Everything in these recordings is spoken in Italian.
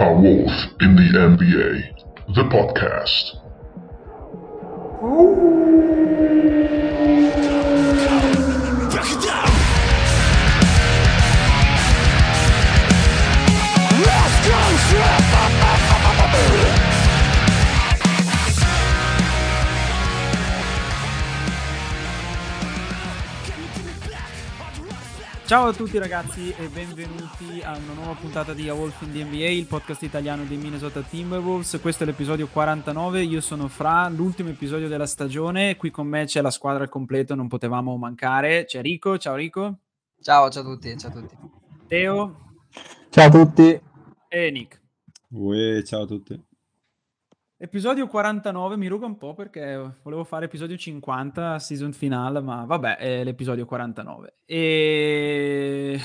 A Wolf in the NBA, the podcast. Ciao a tutti ragazzi e benvenuti a una nuova puntata di A Wolf in the NBA, il podcast italiano dei Minnesota Timberwolves. Questo è l'episodio 49, io sono Fra, l'ultimo episodio della stagione. Qui con me c'è la squadra al completo, non potevamo mancare. C'è Rico, ciao Rico. Ciao, ciao a tutti, ciao a tutti. Teo. Ciao a tutti. E Nick. Uè, ciao a tutti. Episodio 49 mi ruga un po' perché volevo fare episodio 50 season finale, ma vabbè, è l'episodio 49. E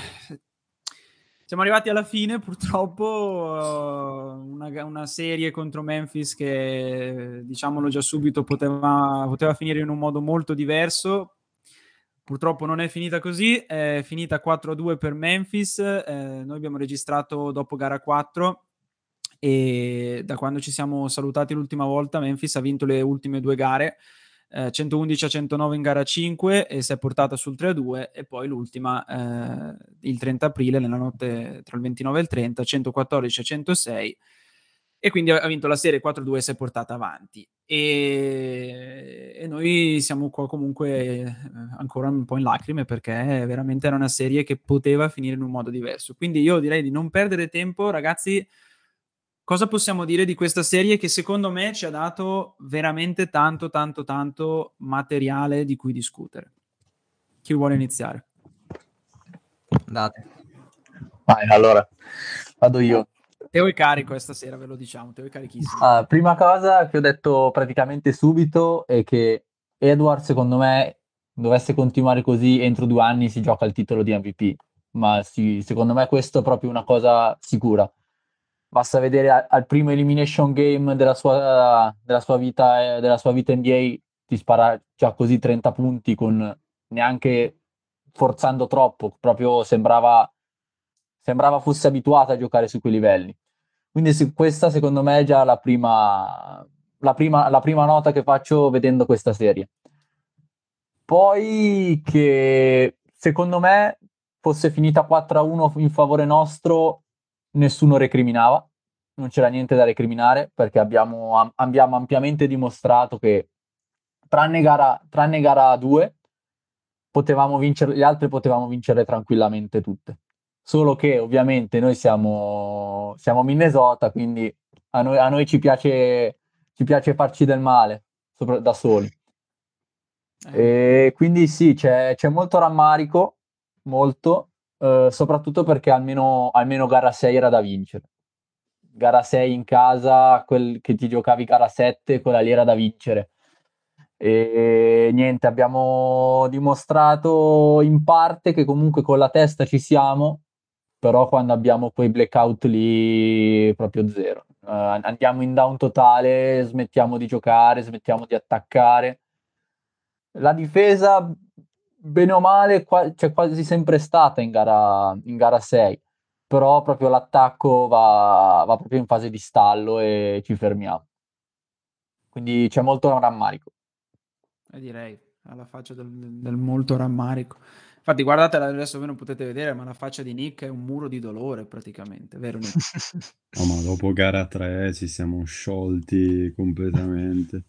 siamo arrivati alla fine, purtroppo una, una, serie contro Memphis che diciamolo già subito poteva, poteva finire in un modo molto diverso. Purtroppo non è finita così, è finita 4-2 per Memphis. Eh, noi abbiamo registrato dopo gara 4 e da quando ci siamo salutati l'ultima volta Memphis ha vinto le ultime due gare eh, 111 a 109 in gara 5 e si è portata sul 3 a 2 e poi l'ultima eh, il 30 aprile nella notte tra il 29 e il 30 114 a 106 e quindi ha vinto la serie 4-2 e si è portata avanti. E, e noi siamo qua comunque eh, ancora un po' in lacrime perché veramente era una serie che poteva finire in un modo diverso. Quindi io direi di non perdere tempo ragazzi cosa possiamo dire di questa serie che secondo me ci ha dato veramente tanto, tanto, tanto materiale di cui discutere? Chi vuole iniziare? Andate. Vai, allora, vado io. Teo è carico questa sera, ve lo diciamo, Teo è carichissimo. Ah, prima cosa che ho detto praticamente subito è che Edward, secondo me, dovesse continuare così, entro due anni si gioca il titolo di MVP. Ma sì, secondo me questo è proprio una cosa sicura basta vedere al, al primo elimination game della sua, della sua, vita, della sua vita NBA, ti spara già così 30 punti con neanche forzando troppo, proprio sembrava, sembrava fosse abituato a giocare su quei livelli. Quindi se, questa secondo me è già la prima, la, prima, la prima nota che faccio vedendo questa serie. Poi che secondo me fosse finita 4-1 in favore nostro nessuno recriminava, non c'era niente da recriminare perché abbiamo, am- abbiamo ampiamente dimostrato che tranne gara, tranne gara 2 potevamo vincere, le altre potevamo vincere tranquillamente tutte. Solo che ovviamente noi siamo, siamo Minnesota, quindi a noi, a noi ci, piace, ci piace farci del male sopra, da soli. Eh. E quindi sì, c'è, c'è molto rammarico, molto, eh, soprattutto perché almeno, almeno gara 6 era da vincere. Gara 6 in casa, quel che ti giocavi gara 7, quella lì era da vincere. E niente, abbiamo dimostrato in parte che comunque con la testa ci siamo, però quando abbiamo quei blackout lì proprio zero. Uh, andiamo in down totale, smettiamo di giocare, smettiamo di attaccare. La difesa bene o male qua- c'è quasi sempre stata in gara, in gara 6, però proprio l'attacco va, va proprio in fase di stallo e ci fermiamo. Quindi c'è molto rammarico. Eh, direi, alla faccia del, del molto rammarico. Infatti, guardate adesso voi non potete vedere, ma la faccia di Nick è un muro di dolore praticamente, vero Nick? no, ma dopo gara 3 ci siamo sciolti completamente.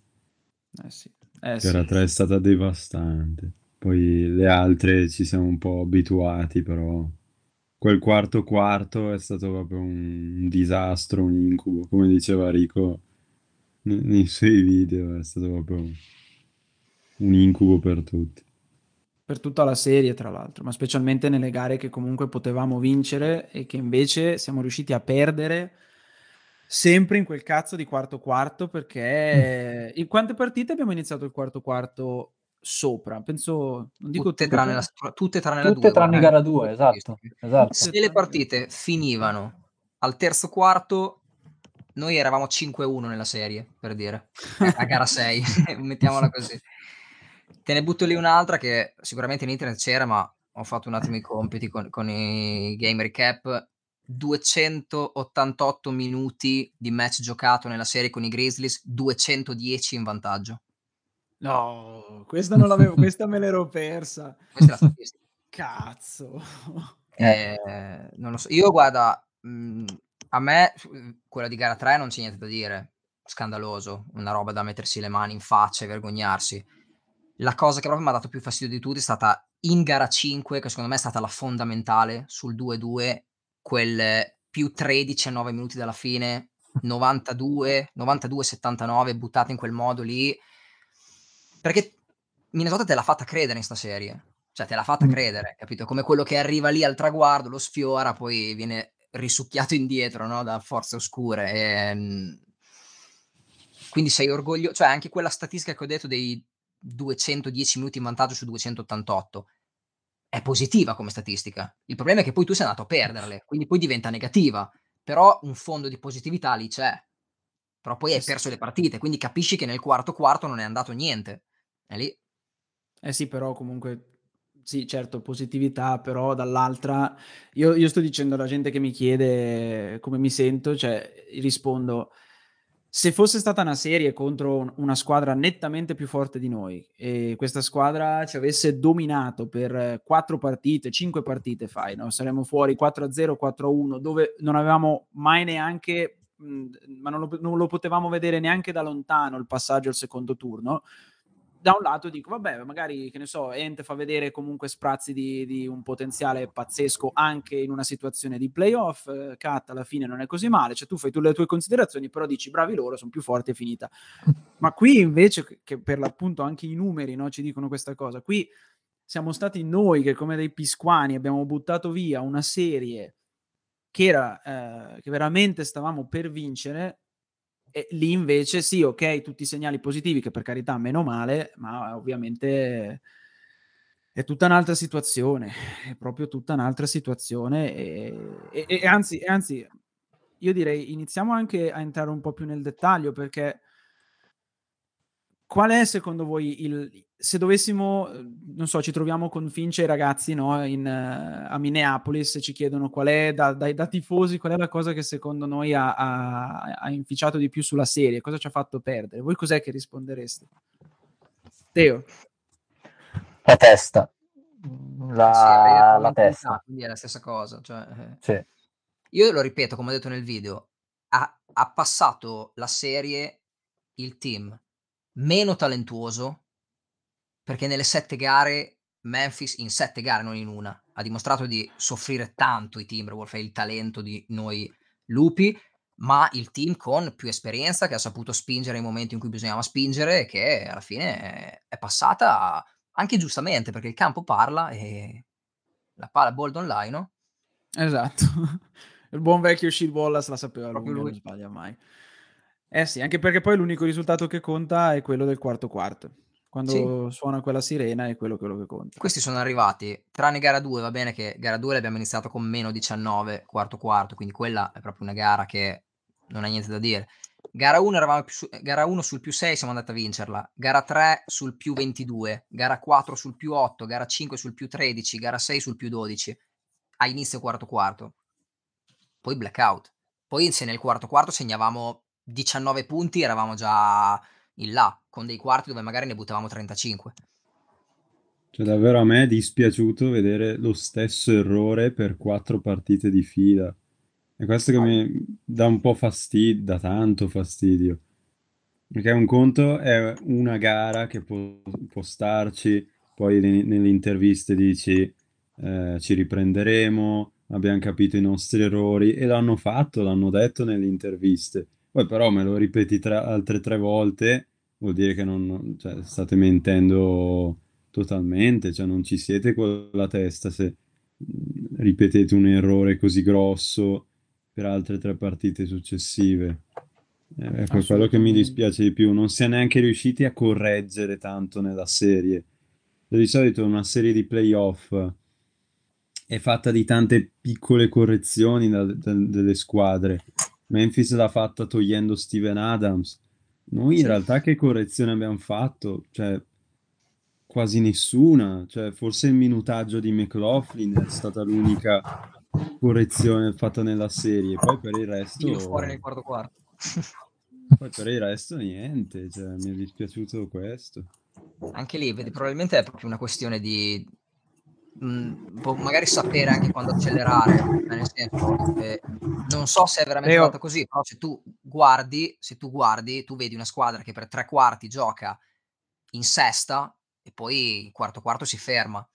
Eh sì. Eh gara sì. 3 è stata devastante. Poi le altre ci siamo un po' abituati, però quel quarto quarto è stato proprio un disastro, un incubo, come diceva Rico nei, nei suoi video, è stato proprio un incubo per tutti. Per tutta la serie, tra l'altro, ma specialmente nelle gare che comunque potevamo vincere e che invece siamo riusciti a perdere sempre in quel cazzo di quarto quarto perché in quante partite abbiamo iniziato il quarto quarto sopra. Penso, non dico tutte, tutte, tranne la, tutte tranne tutte la 2. tranne gara 2, esatto, esatto. Se le partite finivano al terzo quarto, noi eravamo 5-1 nella serie, per dire, a gara 6, mettiamola così. Te ne butto lì un'altra che sicuramente in internet c'era, ma ho fatto un attimo i compiti con, con i game recap. 288 minuti di match giocato nella serie con i Grizzlies, 210 in vantaggio. No, questa non l'avevo, questa me l'ero persa. Questa la statistica. Cazzo. Eh, non lo so. Io guarda, mh, a me quella di gara 3 non c'è niente da dire. Scandaloso, una roba da mettersi le mani in faccia e vergognarsi. La cosa che proprio mi ha dato più fastidio di tutti è stata in gara 5, che secondo me è stata la fondamentale sul 2-2, quel più 13 a 9 minuti dalla fine, 92, 92-79, buttata in quel modo lì. Perché Minnesota te l'ha fatta credere in sta serie. Cioè, te l'ha fatta Mm. credere, capito? Come quello che arriva lì al traguardo, lo sfiora, poi viene risucchiato indietro, no? Da forze oscure. E, mm, quindi sei orgoglioso, cioè anche quella statistica che ho detto dei 210 minuti in vantaggio su 288 è positiva come statistica. Il problema è che poi tu sei andato a perderle, quindi poi diventa negativa. Però un fondo di positività lì c'è. Però poi hai perso le partite, quindi capisci che nel quarto quarto non è andato niente. È lì. Eh sì, però comunque, sì, certo, positività, però dall'altra, io, io sto dicendo alla gente che mi chiede come mi sento, cioè rispondo, se fosse stata una serie contro un- una squadra nettamente più forte di noi e questa squadra ci avesse dominato per quattro partite, cinque partite fai, no? Saremmo fuori 4-0, 4-1, dove non avevamo mai neanche, mh, ma non lo, non lo potevamo vedere neanche da lontano il passaggio al secondo turno da un lato dico, vabbè, magari, che ne so, Ente fa vedere comunque sprazzi di, di un potenziale pazzesco anche in una situazione di playoff, eh, Cat alla fine non è così male, cioè tu fai tu le tue considerazioni, però dici, bravi loro, sono più forti, è finita. Ma qui invece, che- che per l'appunto anche i numeri no, ci dicono questa cosa, qui siamo stati noi che come dei pisquani abbiamo buttato via una serie che era, eh, che veramente stavamo per vincere, e lì invece sì, ok, tutti i segnali positivi, che per carità meno male, ma ovviamente è tutta un'altra situazione, è proprio tutta un'altra situazione e, e- e anzi, anzi, io direi iniziamo anche a entrare un po' più nel dettaglio perché qual è secondo voi il se dovessimo eh, non so ci troviamo con Finch e i ragazzi no, in, eh, a Minneapolis e ci chiedono qual è da, dai- da tifosi qual è la cosa che secondo noi ha, ha- ha inficiato di più sulla serie cosa ci ha fatto perdere voi cos'è che rispondereste Teo La testa. Sì, La, detto la testa. Quindi è la stessa cosa. Cioè, eh. Sì. Io lo ripeto, come ho detto nel video, ha, ha passato la serie il team meno talentuoso perché nelle sette gare Memphis, in sette gare, non in una, ha dimostrato di soffrire tanto i Timberwolves e il talento di noi lupi, ma il team con più esperienza che ha saputo spingere nei momenti in cui bisognava spingere e che alla fine è, passata anche giustamente perché il campo parla e la palla bold online, no? esatto il buon vecchio Shield Wallace la sapeva Proprio lunga, lui. non sbaglia mai eh sì anche perché poi l'unico risultato che conta è quello del quarto quarto quando suona quella sirena è quello, quello che conta Questi sono arrivati, tranne gara 2, va bene che gara 2 l'abbiamo iniziato con meno 19, quarto quarto, quindi quella è proprio una gara che non ha niente da dire. Gara 1, eravamo più su- gara 1 sul più 6 siamo andati a vincerla, gara 3 sul più 22, gara 4 sul più 8, gara 5 sul più 13, gara 6 sul più 12, a inizio quarto quarto. Poi blackout. Poi se nel quarto quarto segnavamo 19 punti eravamo già in là, con dei quarti dove magari ne buttavamo 35. Cioè, davvero a me è dispiaciuto vedere lo stesso errore per quattro partite di fila. E questo che mi dà un po' fastidio, dà tanto fastidio. Perché un conto è una gara che può, può starci, poi ne- nelle interviste dici eh, ci riprenderemo, abbiamo capito i nostri errori e l'hanno fatto, l'hanno detto nelle interviste. Poi però me lo ripeti tre- altre tre volte, vuol dire che non, cioè, state mentendo totalmente, cioè non ci siete con la testa se ripetete un errore così grosso per altre tre partite successive. Eh, Ecco, è quello che mi dispiace di più, non si è neanche riusciti a correggere tanto nella serie. Di solito una serie di playoff è fatta di tante piccole correzioni da- da- delle squadre. Memphis l'ha fatta togliendo Steven Adams. Noi in Sì. realtà che correzione abbiamo fatto? Cioè, quasi nessuna. Cioè, forse il minutaggio di McLaughlin è stata l'unica correzione fatta nella serie. Poi per il resto... Dillo fuori nel quarto quarto. Poi per il resto niente, cioè, mi è dispiaciuto questo. Anche lì, vedi, probabilmente è proprio una questione di mh, boh, magari sapere anche quando accelerare, nel senso, eh, non so se è veramente Leo. fatto così, però se tu guardi, se tu guardi, tu vedi una squadra che per tre quarti gioca in sesta e poi il quarto quarto si ferma.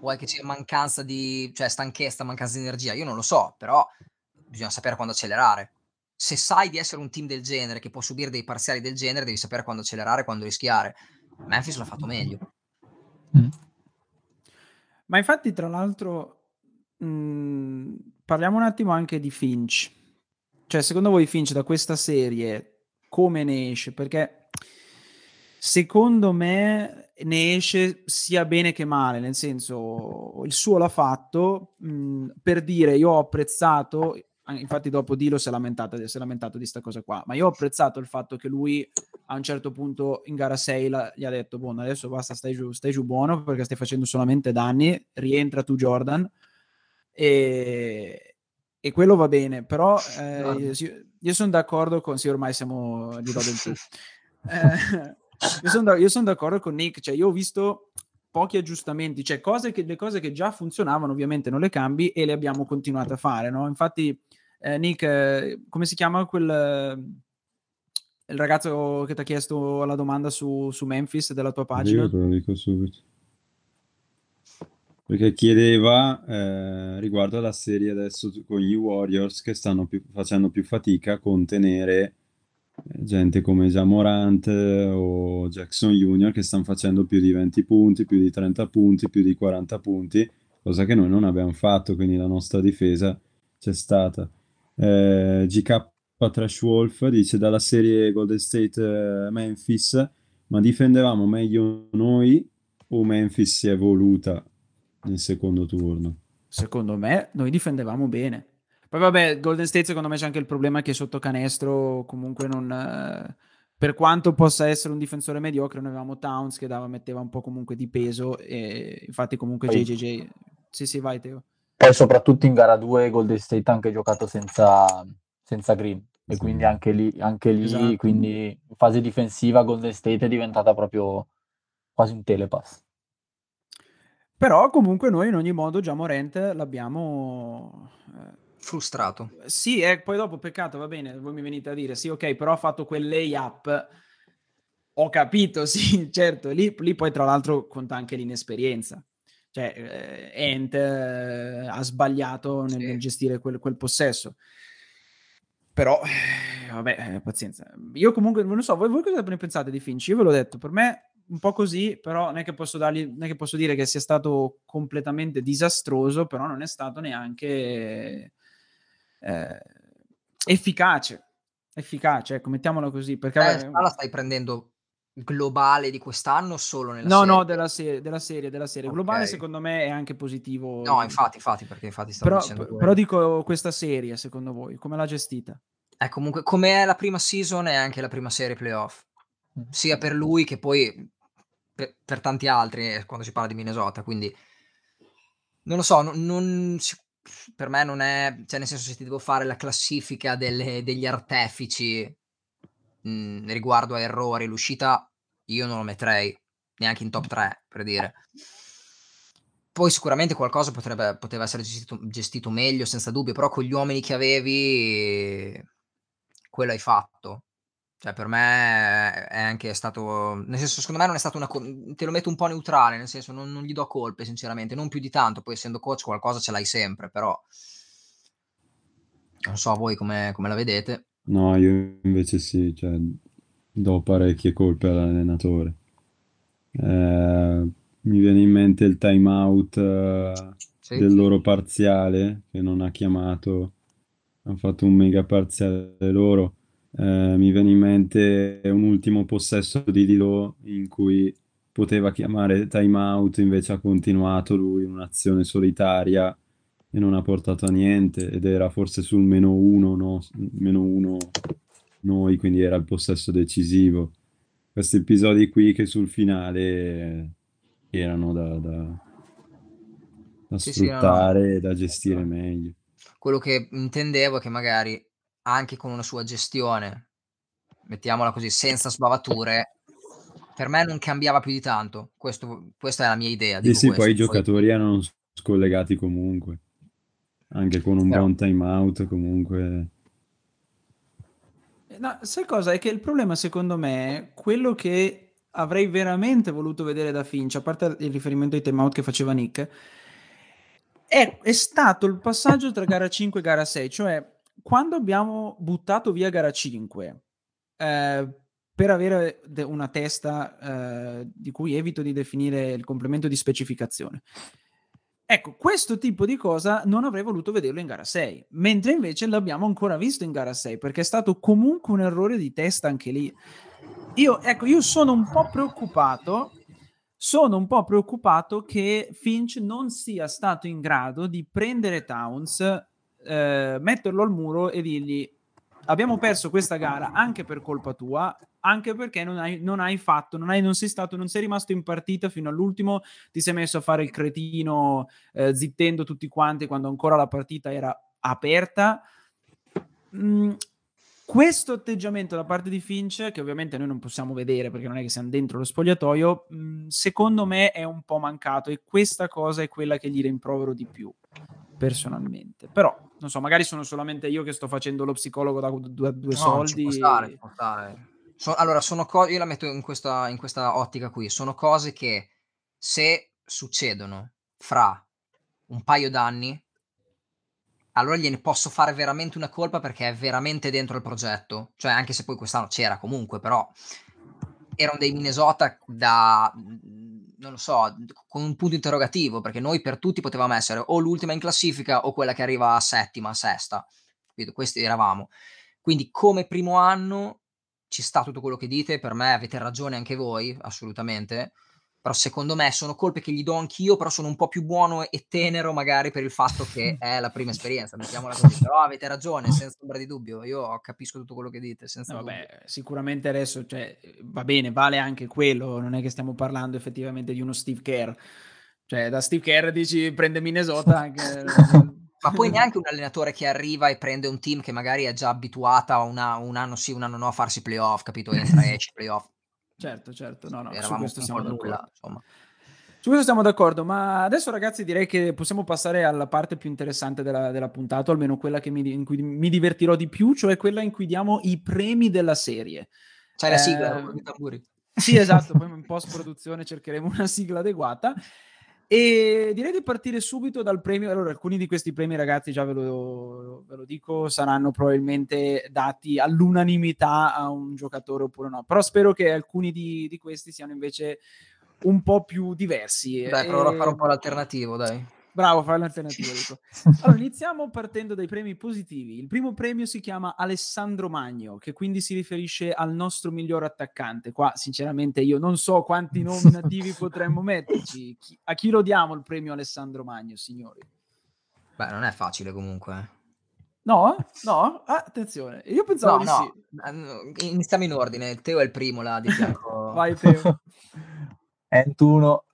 Vuoi che sia mancanza di, cioè stanchezza, mancanza di energia? Io non lo so, però bisogna sapere quando accelerare. Se sai di essere un team del genere che può subire dei parziali del genere, devi sapere quando accelerare e quando rischiare. Memphis l'ha fatto meglio. Ma infatti, tra l'altro, mh, parliamo un attimo anche di Finch. Cioè, secondo voi Finch da questa serie come ne esce? Perché secondo me ne esce sia bene che male, nel senso il suo l'ha fatto mh, per dire io ho apprezzato, infatti dopo Dilo si è lamentato, si è lamentato di sta cosa qua, ma io ho apprezzato il fatto che lui a un certo punto in gara 6 la- gli ha detto buono adesso basta stai giù, stai giù buono perché stai facendo solamente danni, rientra tu Jordan. E, e quello va bene, però eh, io, io sono d'accordo con, sì ormai siamo di do del tu, Eh, io sono son d'accordo con Nick, cioè io ho visto pochi aggiustamenti, cioè cose che, le cose che già funzionavano ovviamente non le cambi e le abbiamo continuate a fare, no? Infatti eh, Nick, eh, come si chiama quel... eh, il ragazzo che ti ha chiesto la domanda su, su Memphis della tua pagina? Io te lo dico subito. Perché chiedeva eh, riguardo alla serie adesso con gli Warriors che stanno più- facendo più fatica a contenere gente come Jamorant o Jackson Jr. che stanno facendo più di 20 punti, più di 30 punti, più di 40 punti, cosa che noi non abbiamo fatto, quindi la nostra difesa c'è stata. Eh, GK Trash Wolf dice dalla serie Golden State eh, Memphis, ma difendevamo meglio noi o Memphis si è evoluta nel secondo turno? Secondo me noi difendevamo bene. Poi vabbè, Golden State secondo me c'è anche il problema che sotto canestro comunque non... eh, per quanto possa essere un difensore mediocre, noi avevamo Towns che dava, metteva un po' comunque di peso e infatti comunque Poi- JJJ... Sì, sì, vai Teo. Poi soprattutto in gara 2 Golden State ha anche giocato senza, senza Green e Sì. quindi anche lì, anche lì Esatto. quindi in fase difensiva Golden State è diventata proprio quasi un telepass. Però comunque noi in ogni modo già Morent l'abbiamo... eh, Frustrato. Sì, e poi dopo peccato, va bene, voi mi venite a dire, sì, ok, però ha fatto quel layup, ho capito, sì, certo, lì, lì poi tra l'altro conta anche l'inesperienza. Cioè, eh, Ent eh, ha sbagliato nel, Sì. nel gestire quel, quel possesso. Però, eh, vabbè, eh, pazienza. Io comunque, non so, voi, voi cosa ne pensate di Finch? Io ve l'ho detto, per me un po' così, però non è che posso dargli, non è che posso dire che sia stato completamente disastroso, però non è stato neanche eh, efficace. Efficace, ecco, mettiamola così. Perché, Eh, la stai prendendo globale di quest'anno o solo nella no, serie? no, della serie, della serie, della serie. Globale, Ok. secondo me, è anche positivo. No, infatti, infatti, perché infatti stavo Però, dicendo quello. però dico questa serie, secondo voi, come l'ha gestita? Eh, comunque, come è la prima season è anche la prima serie playoff. Sia per lui che poi per, per tanti altri eh, quando si parla di Minnesota. Quindi non lo so, non, non per me non è, cioè nel senso se ti devo fare la classifica delle- degli artefici mh, riguardo a errori, l'uscita io non lo metterei neanche in top 3 per dire. Poi sicuramente qualcosa potrebbe, poteva essere gestito, gestito meglio, senza dubbio, però con gli uomini che avevi, quello hai fatto. Cioè, per me è anche stato. Nel senso, secondo me non è stato una. co- Te lo metto un po' neutrale, nel senso, non, non gli do colpe, sinceramente. Non più di tanto. Poi, essendo coach, qualcosa ce l'hai sempre, però. Non so voi come, come la vedete. No, io invece sì, cioè, do parecchie colpe all'allenatore. Eh, mi viene in mente il timeout eh, Sì. del loro parziale che non ha chiamato, hanno fatto un mega parziale loro. Eh, mi viene in mente un ultimo possesso di Dilo in cui poteva chiamare timeout, invece ha continuato lui un'azione solitaria e non ha portato a niente ed era forse sul meno uno, no? Meno uno noi, quindi era il possesso decisivo. Questi episodi qui che sul finale erano da, da- da Sì, sì, no, no. sfruttare e da gestire meglio. Quello che intendevo è che magari anche con una sua gestione, mettiamola così, senza sbavature, per me non cambiava più di tanto. Questo, questa è la mia idea. Sì, dico sì, poi i questo. giocatori erano scollegati comunque, anche con un Però- buon timeout comunque. Eh, No, sai cosa? È che il problema, secondo me, è quello che avrei veramente voluto vedere da Finch, a parte il riferimento ai timeout che faceva Nick, è, è stato il passaggio tra gara 5 e gara 6, cioè quando abbiamo buttato via gara 5 eh, per avere una testa eh, di cui evito di definire il complemento di specificazione. Ecco, questo tipo di cosa non avrei voluto vederlo in gara 6, mentre invece l'abbiamo ancora visto in gara 6, perché è stato comunque un errore di testa anche lì. Io, ecco, io sono un po' preoccupato, sono un po' preoccupato che Finch non sia stato in grado di prendere Towns, eh, metterlo al muro e dirgli abbiamo perso questa gara anche per colpa tua, anche perché non hai, non hai fatto, non, hai, non sei stato, non sei rimasto in partita fino all'ultimo, ti sei messo a fare il cretino eh, zittendo tutti quanti quando ancora la partita era aperta. Mm, questo atteggiamento da parte di Finch, che ovviamente noi non possiamo vedere perché non è che siamo dentro lo spogliatoio, mh, secondo me è un po' mancato e questa cosa è quella che gli rimprovero di più personalmente. Però, non so, magari sono solamente io che sto facendo lo psicologo da due, due No, soldi. può stare, ci può stare. So- allora, sono cose, io la metto in questa, in questa ottica qui, sono cose che se succedono fra un paio d'anni, allora gliene posso fare veramente una colpa perché è veramente dentro il progetto. Cioè, anche se poi quest'anno c'era comunque, però erano dei Minnesota da, non lo so, con un punto interrogativo, perché noi per tutti potevamo essere o l'ultima in classifica o quella che arriva a settima, sesta. Questi eravamo. Quindi come primo anno ci sta tutto quello che dite, per me avete ragione anche voi, assolutamente. Però secondo me sono colpe che gli do anch'io, però sono un po' più buono e tenero magari per il fatto che è la prima esperienza, mettiamola così. Però avete ragione, senza ombra di dubbio. Io capisco tutto quello che dite, senza No, vabbè, sicuramente adesso cioè, va bene, vale anche quello, non è che stiamo parlando effettivamente di uno Steve Kerr. Cioè, da Steve Kerr dici prende Minnesota anche... Ma poi neanche un allenatore che arriva e prende un team che magari è già abituata a una- un anno sì, un anno no a farsi playoff, capito? Entra e esce playoff. Certo, certo, no, no, su questo siamo d'accordo. nulla, insomma. Su questo siamo d'accordo, ma adesso ragazzi direi che possiamo passare alla parte più interessante della, della puntata, o almeno quella che mi, in cui mi divertirò di più, cioè quella in cui diamo i premi della serie. La Eh, sigla, con i tamburi. Sì, esatto, poi in post-produzione cercheremo una sigla adeguata. E direi di partire subito dal premio. Allora, alcuni di questi premi, ragazzi, già ve lo, ve lo dico, saranno probabilmente dati all'unanimità a un giocatore oppure no. Però spero che alcuni di, di questi siano invece un po' più diversi. Dai, proverò a fare un po' l'alternativo, dai. Bravo, fai l'alternativa. Allora, iniziamo partendo dai premi positivi. Il primo premio si chiama Alessandro Magno, che quindi si riferisce al nostro miglior attaccante. Qua, sinceramente, io non so quanti nominativi potremmo metterci. Chi- a chi lo diamo il premio Alessandro Magno, signori? Beh, non è facile comunque. eh. No? No? Ah, attenzione. Io pensavo No, no, sì. eh, iniziamo in ordine. Teo è il primo là di fianco. Vai, Teo. Ent 1.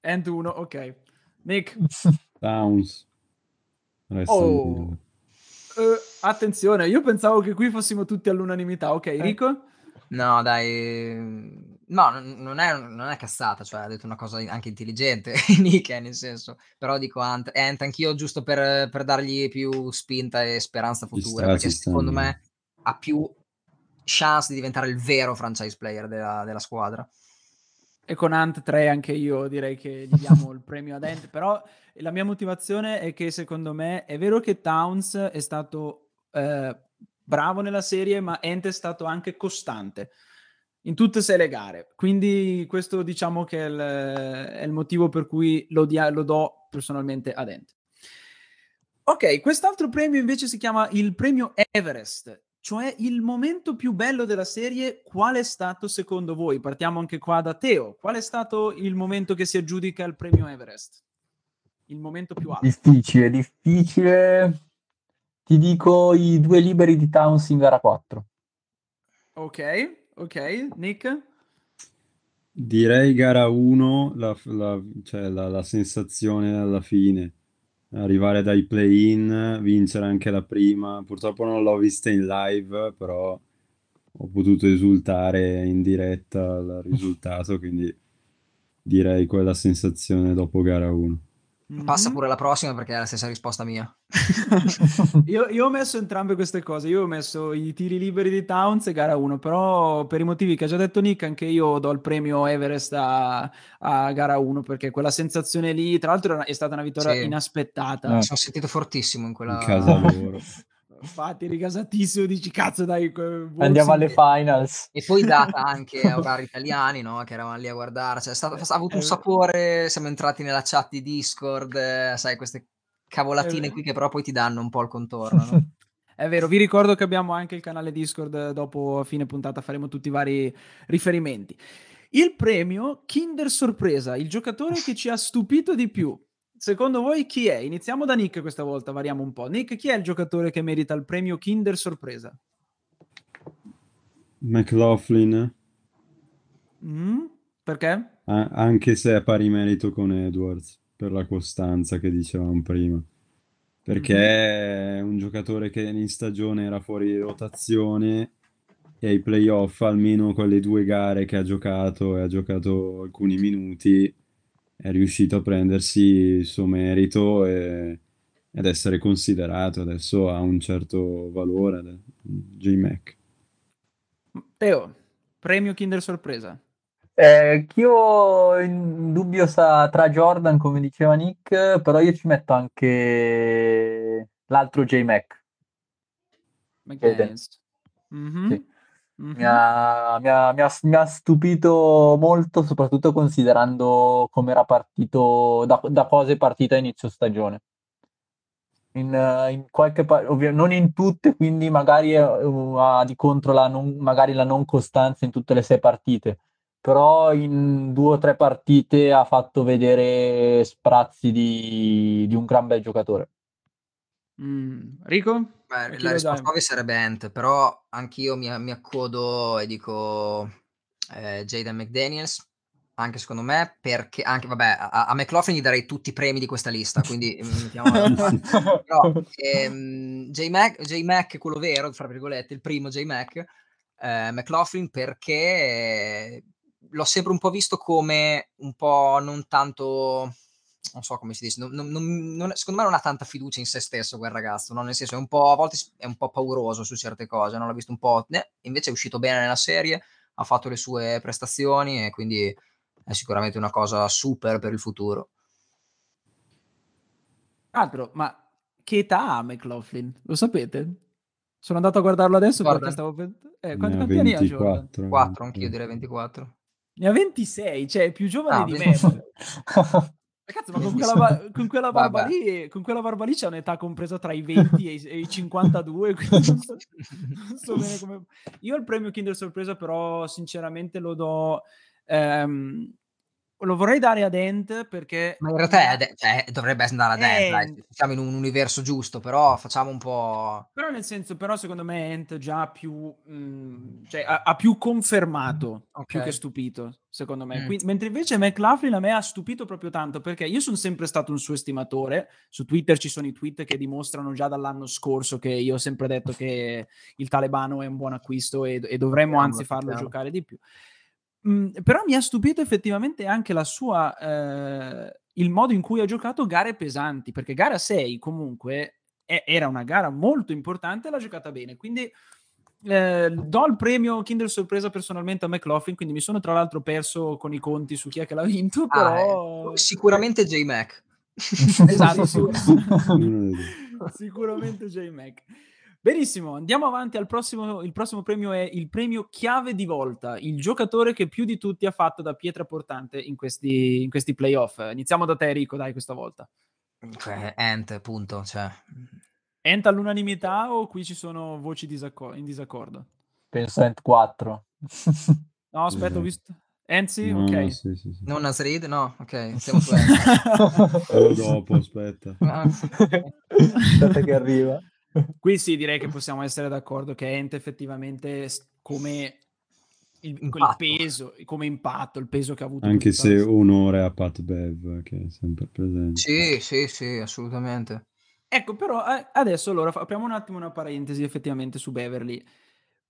End 1, ok. Nick. Resta Oh. eh, attenzione, io pensavo che qui fossimo tutti all'unanimità. Ok, Rico? No, dai. No, non è, non è cazzata, cioè ha detto una cosa anche intelligente, Nick, eh, nel senso. Però dico Ant, Ant anch'io giusto per, per dargli più spinta e speranza futura, perché secondo me ha più chance di diventare il vero franchise player della, della squadra. E con Ant 3 anche io direi che gli diamo il premio ad Ant, però la mia motivazione è che secondo me è vero che Towns è stato eh, bravo nella serie, ma Ant è stato anche costante in tutte e sei le gare. Quindi questo diciamo che è il, è il motivo per cui lo, dia- lo do personalmente ad Ant. Ok, quest'altro premio invece si chiama il premio Everest, cioè il momento più bello della serie. Qual è stato secondo voi? Partiamo anche qua da Teo. Qual è stato il momento che si aggiudica il premio Everest? Il momento più alto. Difficile, difficile. Ti dico i due liberi di Towns in gara 4. Ok, ok, Nick? Direi gara 1, la, la- cioè la, la sensazione alla fine, arrivare dai play-in, vincere anche la prima. Purtroppo non l'ho vista in live, però ho potuto esultare in diretta al risultato, quindi direi quella sensazione dopo gara 1. Passa Mhm. pure la prossima perché è la stessa risposta mia. io, io ho messo entrambe queste cose. Io ho messo i tiri liberi di Towns e gara 1, però per i motivi che ha già detto Nick, anche io do il premio Everest a, a gara 1 perché quella sensazione lì, tra l'altro, è stata una vittoria Sì. inaspettata. Eh. Mi sono sentito fortissimo in quella... In casa loro. Infatti, rigasatissimo, dici cazzo, dai. que- Andiamo alle finals. E poi data anche a orari italiani, no? Che eravamo lì a guardare. Cioè, è stato- ha avuto un Eh. sapore. Siamo entrati nella chat di Discord, eh, sai, queste cavolatine Eh. qui che però poi ti danno un po' il contorno, no? È vero, vi ricordo che abbiamo anche il canale Discord, eh, dopo a fine puntata faremo tutti i vari riferimenti. Il premio Kinder Sorpresa, il giocatore che ci ha stupito di più. Secondo voi chi è? Iniziamo da Nick questa volta, variamo un po'. Nick, chi è il giocatore che merita il premio Kinder Sorpresa? McLaughlin, Mm? Perché? a- anche se è pari merito con Edwards, per la costanza che dicevamo prima. Perché è un giocatore che in stagione era fuori rotazione e ai playoff, almeno con le due gare che ha giocato e ha giocato alcuni minuti, è riuscito a prendersi il suo merito e, ed essere considerato. Adesso ha un certo valore, J-Mac. Teo, premio Kinder Sorpresa. Eh, io in dubbio sta tra Jordan, come diceva Nick, però io ci metto anche l'altro J-Mac. McDaniels. Mhm. Sì. Mi ha, mi ha- mi ha- mi ha stupito molto, soprattutto considerando come era partito, da, da cosa è partita a inizio stagione. In, in qualche pa- ovvio- non in tutte, quindi magari ha di contro la non, magari la non costanza in tutte le sei partite, però in due o tre partite ha fatto vedere sprazzi di, di un gran bel giocatore. Mm. Rico? Beh, la risposta ovvia sarebbe Ant, però anch'io mi, mi accodo e dico eh, Jaden McDaniels, anche secondo me, perché anche, vabbè, a, a McLaughlin gli darei tutti i premi di questa lista, quindi mm, parte. Però ehm, J-Mac, J-Mac, quello vero, fra virgolette, il primo J-Mac, eh, McLaughlin perché eh, l'ho sempre un po' visto come un po' non tanto, non so come si dice, non- non- non- secondo me non ha tanta fiducia in se stesso quel ragazzo, no? nel senso è un po', a volte è un po' pauroso su certe cose, non l'ho visto un po', eh, invece è uscito bene nella serie, ha fatto le sue prestazioni e quindi è sicuramente una cosa super per il futuro. Altro, ma che età ha McLaughlin? Lo sapete? Sono andato a guardarlo adesso Jordan? perché stavo pensando... Eh, quanti, anni ha Jordan? 24. 4, anch'io direi 24. Ne ha 26, cioè è più giovane Ah, di me. Cazzo, ma con quella, ba- con quella barba lì, con quella barba lì c'è un'età compresa tra i 20 e i, e i 52, quindi non so, non so bene come... Io il premio Kinder Sorpresa però sinceramente lo do... ehm, lo vorrei dare ad Ent perché... Ma in realtà de- cioè, dovrebbe andare a Eh, dentro, dai, siamo in un universo giusto, però facciamo un po'... Però nel senso, però secondo me Ent già più, mm, cioè ha, ha più confermato più Ok. che stupito, secondo me. Mm. Quindi- mentre invece McLaughlin a me ha stupito proprio tanto perché io sono sempre stato un suo estimatore. Su Twitter ci sono i tweet che dimostrano già dall'anno scorso che io ho sempre detto che il talebano è un buon acquisto e, e dovremmo anzi farlo speriamo. giocare di più. Mm, però mi ha stupito effettivamente anche la sua, eh, il modo in cui ha giocato gare pesanti, perché gara 6 comunque è- era una gara molto importante e l'ha giocata bene. Quindi eh, do il premio Kinder Sorpresa personalmente a McLaughlin, quindi mi sono tra l'altro perso con i conti su chi è che l'ha vinto, Ah, però... eh, sicuramente J-Mac. Esatto, due. Sicuramente J-Mac. Benissimo, andiamo avanti al prossimo. Il prossimo premio è il premio chiave di volta, il giocatore che più di tutti ha fatto da pietra portante in questi, in questi playoff. Iniziamo da te, Rico, dai, questa volta. Cioè, Ant, punto. Cioè. Enta all'unanimità o qui ci sono voci disaccor- in disaccordo? Penso Ent 4. No, aspetta, ho visto. Enzi, No, ok. sì, sì, sì. Non Nasrid? No, ok, siamo su. Quello dopo, aspetta. Ah, Aspetta che arriva. Qui sì, direi che possiamo essere d'accordo che Ent effettivamente come il, Impatto. peso, come impatto, il peso che ha avuto. Anche se onore a Pat Bev, che è sempre presente. Sì, sì, sì, assolutamente. Ecco, però adesso allora apriamo un attimo una parentesi effettivamente su Beverly.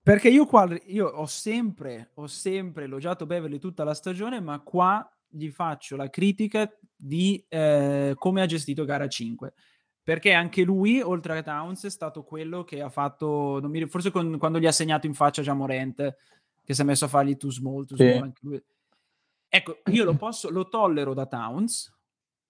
Perché io qua io ho sempre, ho sempre elogiato Beverly tutta la stagione, ma qua gli faccio la critica di eh, come ha gestito gara 5. Perché anche lui, oltre a Towns, è stato quello che ha fatto, mi forse con- quando gli ha segnato in faccia già Morente, che si è messo a fargli too small, too Sì. small anche lui. Ecco, io lo posso, lo tollero da Towns,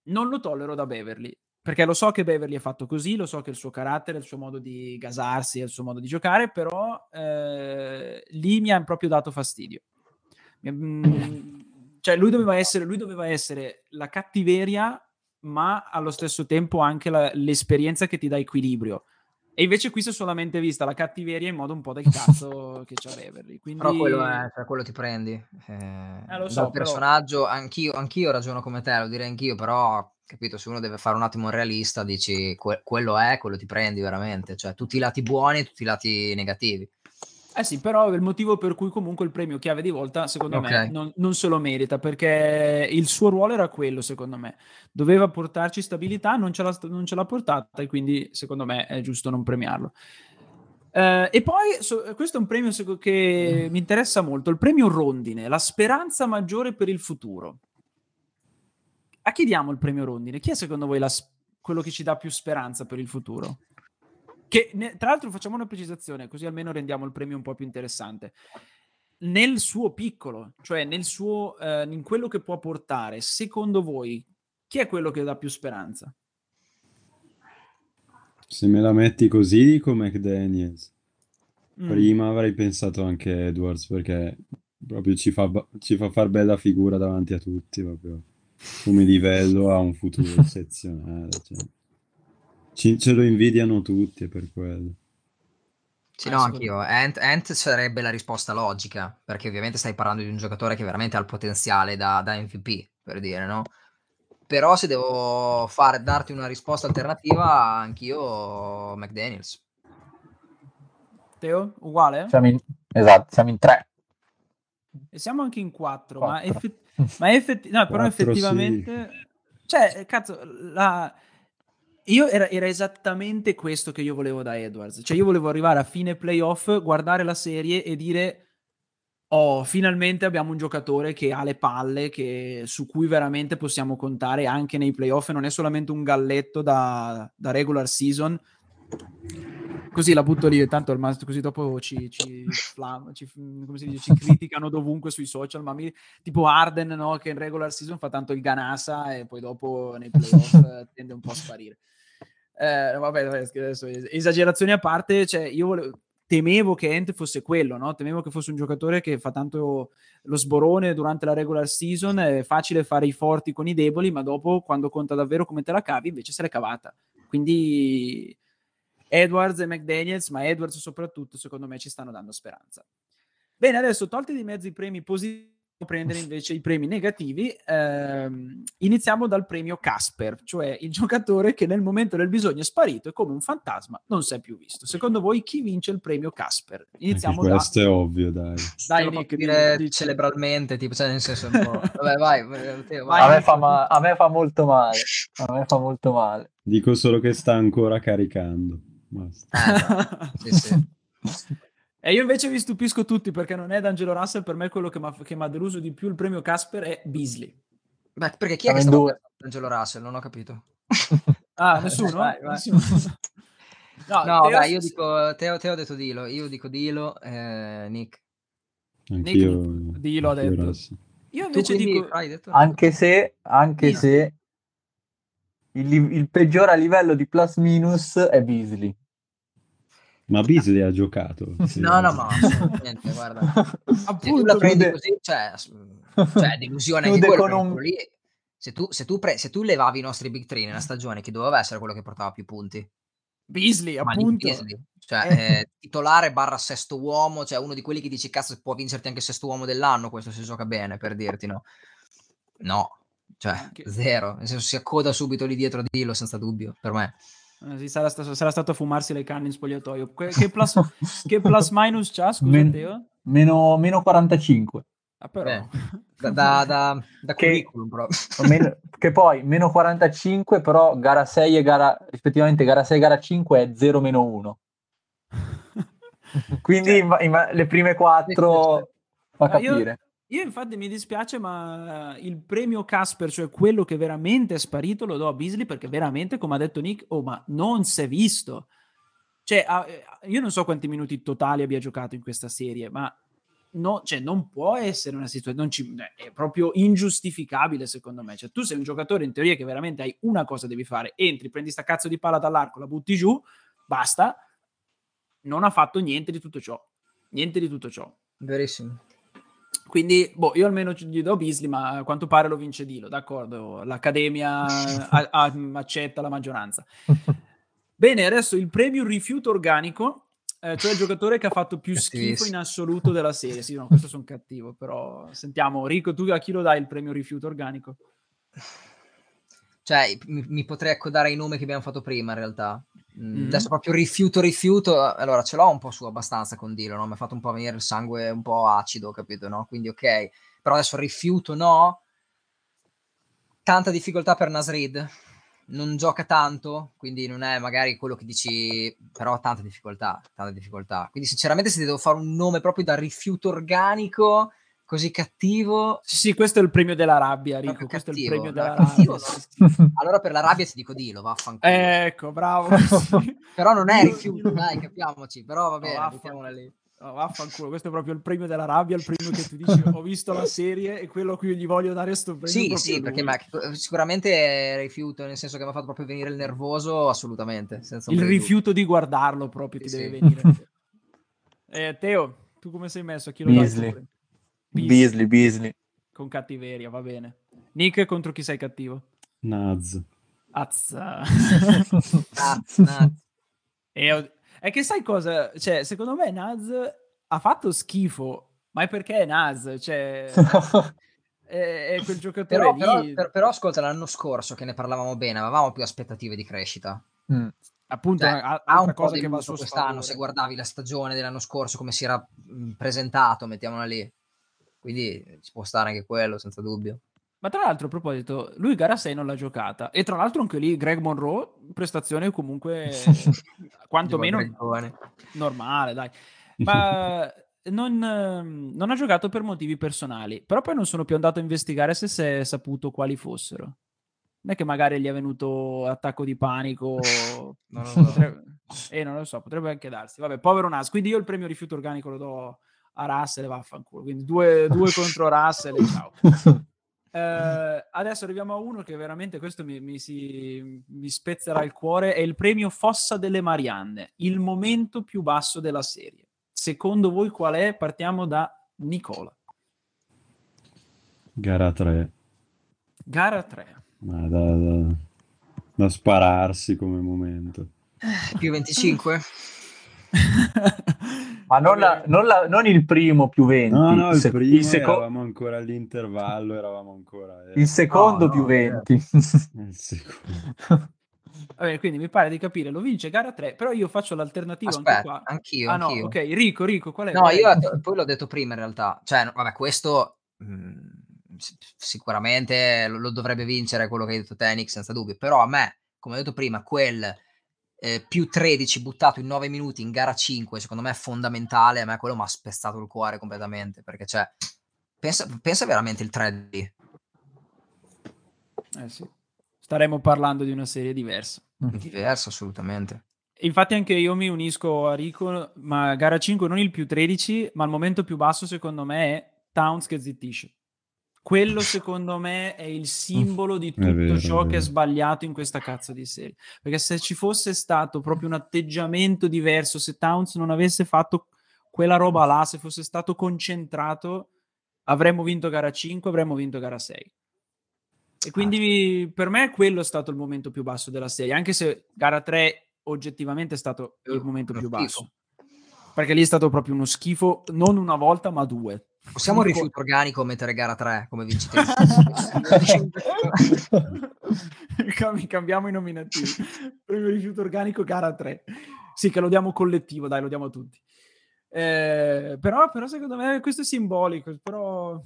non lo tollero da Beverly. Perché lo so che Beverly è fatto così, lo so che il suo carattere, il suo modo di gasarsi, il suo modo di giocare, però eh, lì mi ha proprio dato fastidio. Mm, cioè, lui doveva, essere, lui doveva essere la cattiveria, ma allo stesso tempo anche la- l'esperienza che ti dà equilibrio. E invece qui si è solamente vista la cattiveria in modo un po' del cazzo che c'ha Beverly. Quindi... Però quello, è, cioè, quello ti prendi. Eh, Eh, lo so, dal però- personaggio, anch'io, anch'io ragiono come te, lo direi anch'io, però, capito, se uno deve fare un attimo un realista, dici, que- quello è, quello ti prendi veramente. Cioè, tutti i lati buoni e tutti i lati negativi. Eh sì, però è il motivo per cui comunque il premio chiave di volta, secondo me, Ok. non, non se lo merita, perché il suo ruolo era quello, secondo me. Doveva portarci stabilità, non ce l'ha, non ce l'ha portata e quindi, secondo me, è giusto non premiarlo. Eh, e poi, so- questo è un premio che mi interessa molto, il premio Rondine, la speranza maggiore per il futuro. A chi diamo il premio Rondine? Chi è secondo voi la quello che ci dà più speranza per il futuro? Che, ne- tra l'altro facciamo una precisazione, così almeno rendiamo il premio un po' più interessante. Nel suo piccolo, cioè nel suo, eh, in quello che può portare, secondo voi, chi è quello che dà più speranza? Se me la metti così, dico McDaniels. Mm. Prima avrei pensato anche Edwards perché proprio ci fa, ci fa far bella figura davanti a tutti, proprio come livello ha un futuro eccezionale. cioè. Ci- ce lo invidiano tutti, per quello. Sì, no, anch'io. Ant, Ant sarebbe la risposta logica, perché ovviamente stai parlando di un giocatore che veramente ha il potenziale da, da MVP, per dire, no? Però se devo fare, darti una risposta alternativa, anch'io McDaniels. Teo, uguale? Siamo in, esatto, siamo in tre. E siamo anche in quattro, ma, Quattro. ma effetti- no, però effettivamente... Cioè, cazzo, la... Io era, era esattamente questo che io volevo da Edwards. Cioè, io volevo arrivare a fine playoff, guardare la serie e dire: Oh, finalmente abbiamo un giocatore che ha le palle, che- su cui veramente possiamo contare anche nei playoff. e Non è solamente un galletto da, da regular season. Così la butto lì, tanto master, così dopo ci, ci, flam- ci- come si dice, ci criticano dovunque sui social, ma mi, tipo Arden, no? che in regular season fa tanto il ganassa e poi dopo nei playoff eh, tende un po' a sparire. Eh, vabbè, adesso, es- esagerazioni a parte, cioè io volevo- temevo che Ent fosse quello, no? temevo che fosse un giocatore che fa tanto lo sborone durante la regular season, è facile fare i forti con i deboli, ma dopo quando conta davvero come te la cavi invece se l'è cavata. Quindi Edwards e McDaniels, ma Edwards soprattutto, secondo me ci stanno dando speranza. Bene, adesso tolti di mezzo i premi positivi, prendere invece i premi negativi. ehm, iniziamo dal premio Casper, cioè il giocatore che nel momento del bisogno è sparito e come un fantasma non si è più visto. Secondo voi chi vince il premio Casper? Iniziamo Anche da... questo è ovvio, dai. Dai, Nick, di- dire dici. cerebralmente, tipo, cioè nel senso un po'... Vabbè, vai, Vai, a, me fa ma- a me fa molto male. A me fa molto male. Dico solo che sta ancora caricando. Basta. Esatto. Sì, sì. E io invece vi stupisco tutti perché non è D'Angelo Russell, per me quello che mi ha deluso di più il premio Casper è Beasley. Beh, perché chi è Siamo che stava due. pensando Angelo Russell? Non ho capito. Ah, nessuno? Vai, vai. Nessuno. No, No, Teo- dai, io dico... Teo, Teo ha detto Dilo, io dico Dilo, eh, Nick. Anch'io. Nick, dillo, ha detto. Russell. Io invece quindi dico... hai detto? Anche se, anche Sì. se il, il peggiore a livello di plus minus è Beasley. Ma Beasley ha giocato. sì. No, no, ma assolutamente, guarda. Se tu Appunto, la prendi così, cioè, cioè delusione anche quello, un- quello lì, se tu, se, tu pre- se tu levavi i nostri big three nella stagione, chi doveva essere quello che portava più punti? Beasley, Ma appunto. Beasley. Cioè, Eh. eh, titolare barra sesto uomo, cioè uno di quelli che dici, cazzo, può vincerti anche sesto uomo dell'anno, questo si gioca bene, per dirti, no? No, cioè, zero. Nel senso, si accoda subito lì dietro a Dillo, senza dubbio, per me. Eh, sì, sarà, stato, sarà stato a fumarsi le canne in spogliatoio. Che plus, che plus minus c'ha, scusa Men- Teo? meno, meno 45. Ah, però... Beh, Da, da, da, da Che- però. Meno- che poi meno 45, però gara 6 e gara, rispettivamente gara 6 e gara 5 è 0 meno 1. Quindi Cioè- imma- imma- le prime 4 fa Ah, io- capire. Io infatti mi dispiace, ma il premio Casper, cioè quello che veramente è sparito, lo do a Beasley perché veramente, come ha detto Nick, oh, ma non si è visto. Cioè, eh, io non so quanti minuti totali abbia giocato in questa serie, ma no- cioè, non può essere una situazione, è proprio ingiustificabile secondo me. Cioè, tu sei un giocatore in teoria che veramente hai una cosa devi fare, entri, prendi sta cazzo di palla dall'arco, la butti giù, basta. Non ha fatto niente di tutto ciò. Niente di tutto ciò. Verissimo. Quindi, boh, io almeno gli do Beasley, ma a quanto pare lo vince Dilo, d'accordo? L'Accademia a- a- accetta la maggioranza. Bene, adesso il premio rifiuto organico, eh, cioè il giocatore che ha fatto più schifo in assoluto della serie. Sì, no, questo sono cattivo, però sentiamo, Rico, tu a chi lo dai il premio rifiuto organico? Cioè, mi, mi potrei accodare ai nomi che abbiamo fatto prima, in realtà. Mm, Mhm. Adesso proprio rifiuto, rifiuto. Allora, ce l'ho un po' su abbastanza con Dilo, no? Mi ha fatto un po' venire il sangue un po' acido, capito, no? Quindi, ok. Però adesso rifiuto, no. Tanta difficoltà per Nasrid. Non gioca tanto, quindi non è magari quello che dici, però tanta difficoltà, tanta difficoltà. Quindi, sinceramente, se devo fare un nome proprio da rifiuto organico, così cattivo, Sì, sì, questo è il premio della rabbia, Rico, Proprio questo è il cattivo, premio no, della cattivo rabbia. no. allora per la rabbia ti dico Dilo, vaffanculo. Ecco, bravo. Sì. Però non è rifiuto, dai, capiamoci. Però va bene, vaffanculo. mettiamola lì. No, vaffanculo, questo è proprio il premio della rabbia, il premio che tu dici ho visto la serie e quello a cui io gli voglio dare sto premio. Sì, sì, perché lui. ma- sicuramente rifiuto, nel senso che mi ha fatto proprio venire il nervoso, assolutamente. Senza il rifiuto di guardarlo proprio ti Sì, deve sì. venire. Eh, Teo, tu come sei messo? A chi lo dai Beasley. Beasley, con cattiveria, va bene. Nick contro chi sei cattivo? Naz. Azza. Ah, ah, E è che sai cosa? Cioè, secondo me Naz ha fatto schifo, ma è perché è Naz, cioè è, è quel giocatore Però, lì. però, per- però, ascolta, l'anno scorso che ne parlavamo bene, avevamo più aspettative di crescita. Mm. appunto, Cioè, a- ha altra un po' cosa che va suo quest'anno, sfavore. se guardavi la stagione dell'anno scorso, come si era mh, presentato, mettiamola lì. Quindi ci può stare anche quello, senza dubbio. Ma tra l'altro, a proposito, lui gara 6 non l'ha giocata. E tra l'altro anche lì Greg Monroe, prestazione comunque quantomeno normale, dai. Ma non, ehm, non ha giocato per motivi personali. Però poi non sono più andato a investigare se si è saputo quali fossero. Non è che magari gli è venuto attacco di panico. Non lo so. Potrebbe- eh, non lo so, potrebbe anche darsi. Vabbè, povero Nas. Quindi io il premio rifiuto organico lo do a Russell e vaffanculo. Quindi due, due contro Russell e ciao. Eh, adesso arriviamo a uno che veramente questo mi, mi si, mi spezzerà il cuore. È il premio Fossa delle Marianne, il momento più basso della serie. Secondo voi qual è? Partiamo da Nicola. Gara 3. Gara 3. Ma da, da- da spararsi come momento. Più 25? Ma non, la- non la- non il primo più 20. No, no, il se- primo seco- eravamo ancora all'intervallo, eravamo ancora... eh, il secondo No, più no, 20. il secondo. Vabbè, quindi mi pare di capire, lo vince gara 3, però io faccio l'alternativo anche Aspetta, qua. anch'io, ah no, anch'io. ok, Rico, Rico, qual è? No, Qual è? io poi l'ho detto prima in realtà. Cioè, no, vabbè, questo mh, s- sicuramente lo, lo dovrebbe vincere quello che hai detto te, Nick, senza dubbio. Però a me, come ho detto prima, quel eh, più 13 buttato in 9 minuti in gara 5, secondo me è fondamentale. A me quello mi ha spezzato il cuore completamente. Perché, cioè, pensa, pensa veramente il 3D. Eh sì. Staremo parlando di una serie diversa. Diverso, assolutamente. Infatti anche io mi unisco a Rico, ma gara 5 non il più 13, ma il momento più basso secondo me è Towns che zittisce. Quello secondo me è il simbolo di tutto vero, ciò che è sbagliato in questa cazzo di serie. Perché se ci fosse stato proprio un atteggiamento diverso, se Towns non avesse fatto quella roba là, se fosse stato concentrato, avremmo vinto gara 5, avremmo vinto gara 6. E quindi per me quello è stato il momento più basso della serie, anche se gara 3 oggettivamente è stato il momento più basso. Perché lì è stato proprio uno schifo, non una volta, ma due. Possiamo Un rifiuto organico mettere gara 3 come vincitore? Cam- Cambiamo i nominativi. Premio rifiuto organico, gara 3. Sì, che lo diamo collettivo, dai, lo diamo a tutti. Eh, però, però secondo me questo è simbolico, però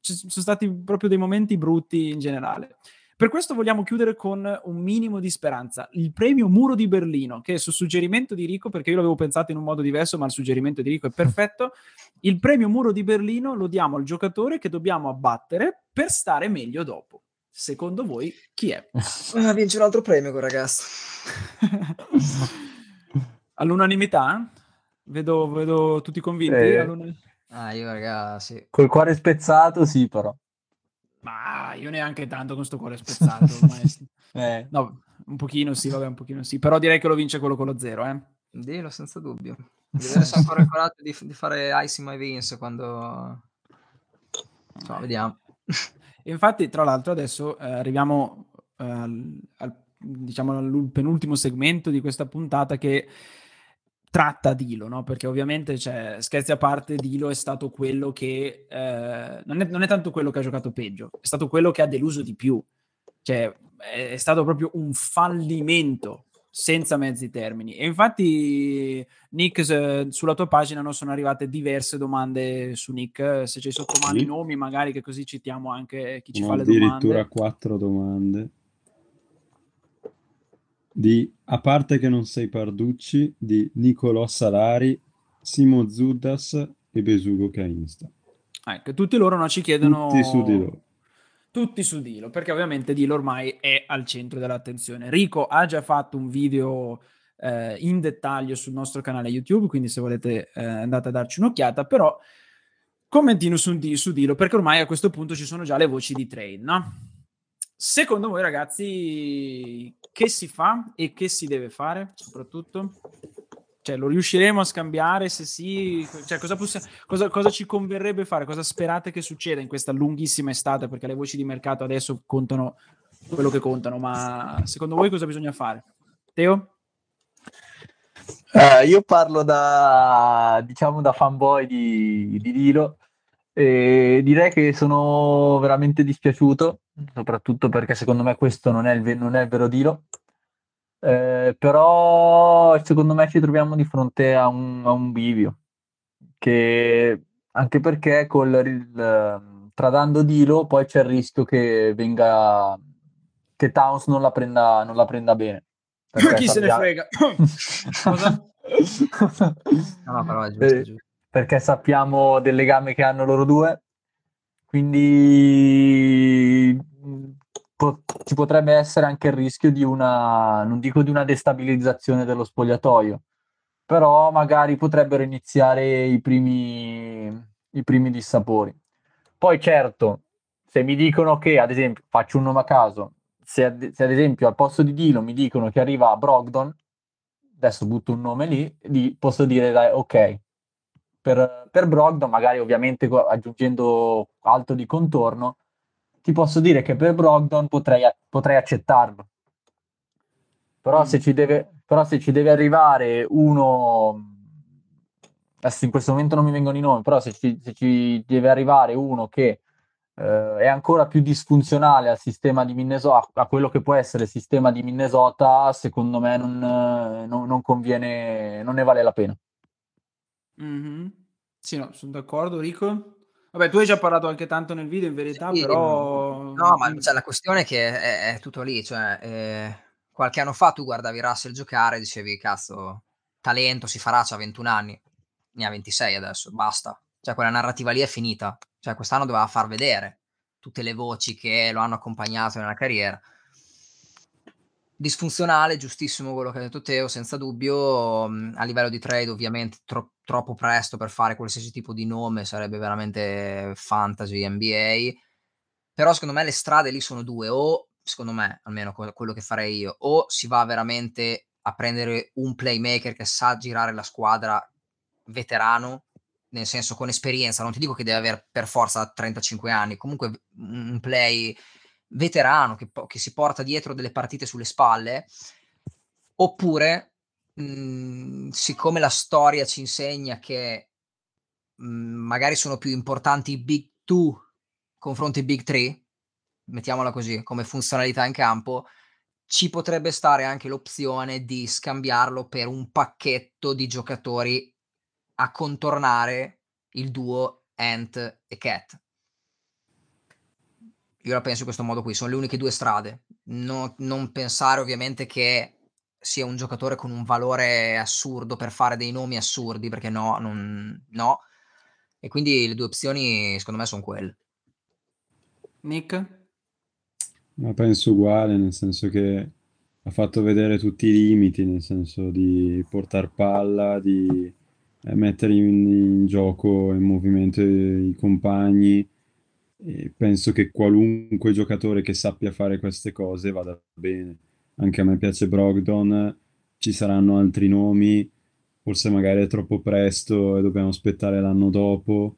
ci sono stati proprio dei momenti brutti in generale. Per questo vogliamo chiudere con un minimo di speranza. Il premio Muro di Berlino, che su suggerimento di Rico, perché io l'avevo pensato in un modo diverso, ma il suggerimento di Rico è perfetto. Il premio Muro di Berlino lo diamo al giocatore che dobbiamo abbattere per stare meglio dopo. Secondo voi chi è? Ah, vince un altro premio quel ragazzo. All'unanimità? Vedo, vedo tutti convinti? Eh. All'una- Ah, io ragazzi. Col cuore spezzato, sì, però. Ma io neanche tanto con sto cuore spezzato. Eh, No, un pochino sì, vabbè, un pochino sì. Però direi che lo vince quello con lo zero, eh. Dillo senza dubbio. Di vedere se ha ancora il coraggio di, di fare Icy My Vince quando... No, vediamo. Infatti, tra l'altro, adesso eh, arriviamo eh, al, al- diciamo, al penultimo segmento di questa puntata che tratta Dilo, no? Perché ovviamente, cioè, scherzi a parte, Dilo è stato quello che... eh, non, è, non è tanto quello che ha giocato peggio, è stato quello che ha deluso di più. Cioè, è, è stato proprio un fallimento senza mezzi termini. E infatti, Nick, sulla tua pagina no, sono arrivate diverse domande su Nick. Se c'hai sotto mano i nomi, magari che così citiamo anche chi ci Ho fa le addirittura domande. quattro domande. Di, a parte che non sei Parducci, di Nicolò Salari, Simo Zudas e Besugo Cainsta. Ecco, tutti loro no, ci chiedono... Tutti su di loro. Tutti su Dilo, perché ovviamente Dilo ormai è al centro dell'attenzione. Rico ha già fatto un video eh, in dettaglio sul nostro canale YouTube, quindi se volete eh, andate a darci un'occhiata, però commentino su, su Dilo, perché ormai a questo punto ci sono già le voci di trade, no? Secondo voi ragazzi, che si fa e che si deve fare soprattutto? Cioè, lo riusciremo a scambiare? Se sì, cioè, cosa, possi- cosa, cosa ci converrebbe fare? Cosa sperate che succeda in questa lunghissima estate? Perché le voci di mercato adesso contano quello che contano, ma secondo voi cosa bisogna fare? Teo? Eh, io parlo da, diciamo, da fanboy di, di Dilo e direi che sono veramente dispiaciuto, soprattutto perché secondo me questo non è il, ve- non è il vero Dilo. Eh, però secondo me ci troviamo di fronte a un, a un bivio, che anche perché col, il- tradando Dilo poi c'è il rischio che venga che Towns non la prenda, non la prenda bene. Chi se ne frega? No, però è giusto, è Eh, giusto. perché sappiamo del legame che hanno loro due, quindi mh, po- ci potrebbe essere anche il rischio di una, non dico di una destabilizzazione dello spogliatoio, però magari potrebbero iniziare i primi, i primi dissapori. Poi certo, se mi dicono che, ad esempio, faccio un nome a caso, se ad, se ad esempio al posto di Dilo mi dicono che arriva Brogdon, adesso butto un nome lì posso dire dai, ok, per, per Brogdon, magari ovviamente aggiungendo altro di contorno, ti posso dire che per Brogdon potrei, potrei accettarlo. Però, Mm. se ci deve, però se ci deve arrivare uno, adesso in questo momento non mi vengono i nomi, però se ci, se ci deve arrivare uno che eh, è ancora più disfunzionale al sistema di Minnesota, a quello che può essere il sistema di Minnesota, secondo me non, eh, non- non conviene, non ne vale la pena. Mhm. Sì, no, sono d'accordo, Rico. Vabbè, tu hai già parlato anche tanto nel video, in verità, Sì, però... No, ma cioè, la questione è che è, è tutto lì. Cioè, eh, qualche anno fa tu guardavi Russell giocare e dicevi, cazzo, talento, si farà, c'ha 21 anni. Ne ha 26 adesso, basta. Cioè, quella narrativa lì è finita. Cioè, quest'anno doveva far vedere tutte le voci che lo hanno accompagnato nella carriera. Disfunzionale, giustissimo quello che ha detto Teo, senza dubbio. mh, A livello di trade, ovviamente, tro- troppo presto per fare qualsiasi tipo di nome, sarebbe veramente fantasy NBA. Però secondo me le strade lì sono due, o secondo me, almeno que- quello che farei io, o si va veramente a prendere un playmaker che sa girare la squadra veterano, nel senso con esperienza, non ti dico che deve avere per forza 35 anni, comunque un play veterano che, che si porta dietro delle partite sulle spalle, oppure mh, siccome la storia ci insegna che mh, magari sono più importanti i big two confronto ai big three, mettiamola così, come funzionalità in campo, ci potrebbe stare anche l'opzione di scambiarlo per un pacchetto di giocatori a contornare il duo Ant e Cat. Io la penso in questo modo qui, sono le uniche due strade. No- non pensare ovviamente che sia un giocatore con un valore assurdo per fare dei nomi assurdi, perché no, non, no. E quindi le due opzioni secondo me sono quelle. Nick? Ma penso uguale, nel senso che ha fatto vedere tutti i limiti, nel senso di portare palla, di eh, mettere in, in gioco in movimento i, i compagni. Penso che qualunque giocatore che sappia fare queste cose vada bene. Anche a me piace Brogdon, ci saranno altri nomi, forse magari è troppo presto e dobbiamo aspettare l'anno dopo,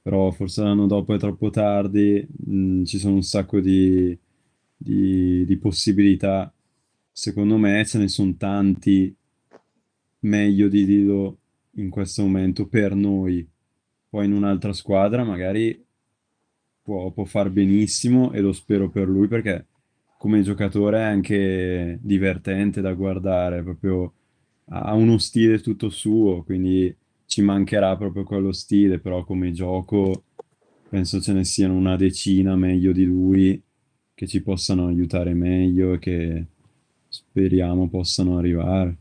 però forse l'anno dopo è troppo tardi, mm, ci sono un sacco di, di- di possibilità. Secondo me ce ne sono tanti meglio di Dido in questo momento per noi. Poi in un'altra squadra magari può, può far benissimo e lo spero per lui perché come giocatore è anche divertente da guardare, proprio ha uno stile tutto suo, quindi ci mancherà proprio quello stile, però come gioco penso ce ne siano una decina meglio di lui che ci possano aiutare meglio e che speriamo possano arrivare.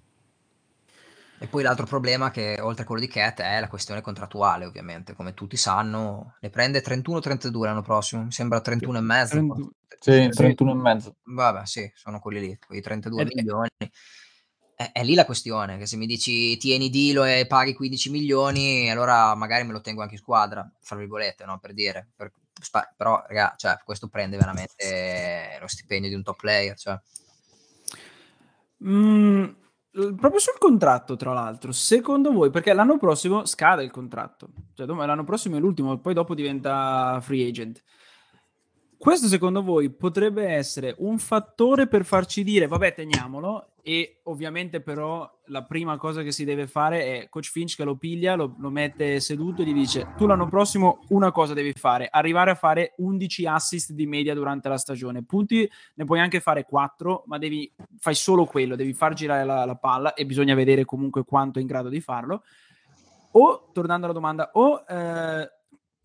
E poi l'altro problema che oltre a quello di Cat è la questione contrattuale, ovviamente, come tutti sanno, ne prende 31-32 l'anno prossimo, mi sembra 31 e mezzo. 31. Sì, 31 e mezzo. Vabbè, sì, sono quelli lì, quei 32 Ed è- milioni. È, è lì la questione, che se mi dici tieni Dilo e paghi 15 milioni, allora magari me lo tengo anche in squadra, fra virgolette, no? Per dire. Per- spa- però, raga, cioè, questo prende veramente lo stipendio di un top player, cioè. Mm, proprio sul contratto, tra l'altro, secondo voi, perché l'anno prossimo scade il contratto, cioè l'anno prossimo è l'ultimo, poi dopo diventa free agent. Questo secondo voi potrebbe essere un fattore per farci dire, vabbè, teniamolo, e ovviamente però la prima cosa che si deve fare è Coach Finch che lo piglia, lo, lo mette seduto e gli dice, tu l'anno prossimo una cosa devi fare, arrivare a fare 11 assist di media durante la stagione, punti ne puoi anche fare 4, ma devi, fai solo quello, devi far girare la, la palla e bisogna vedere comunque quanto è in grado di farlo. O, tornando alla domanda, o eh,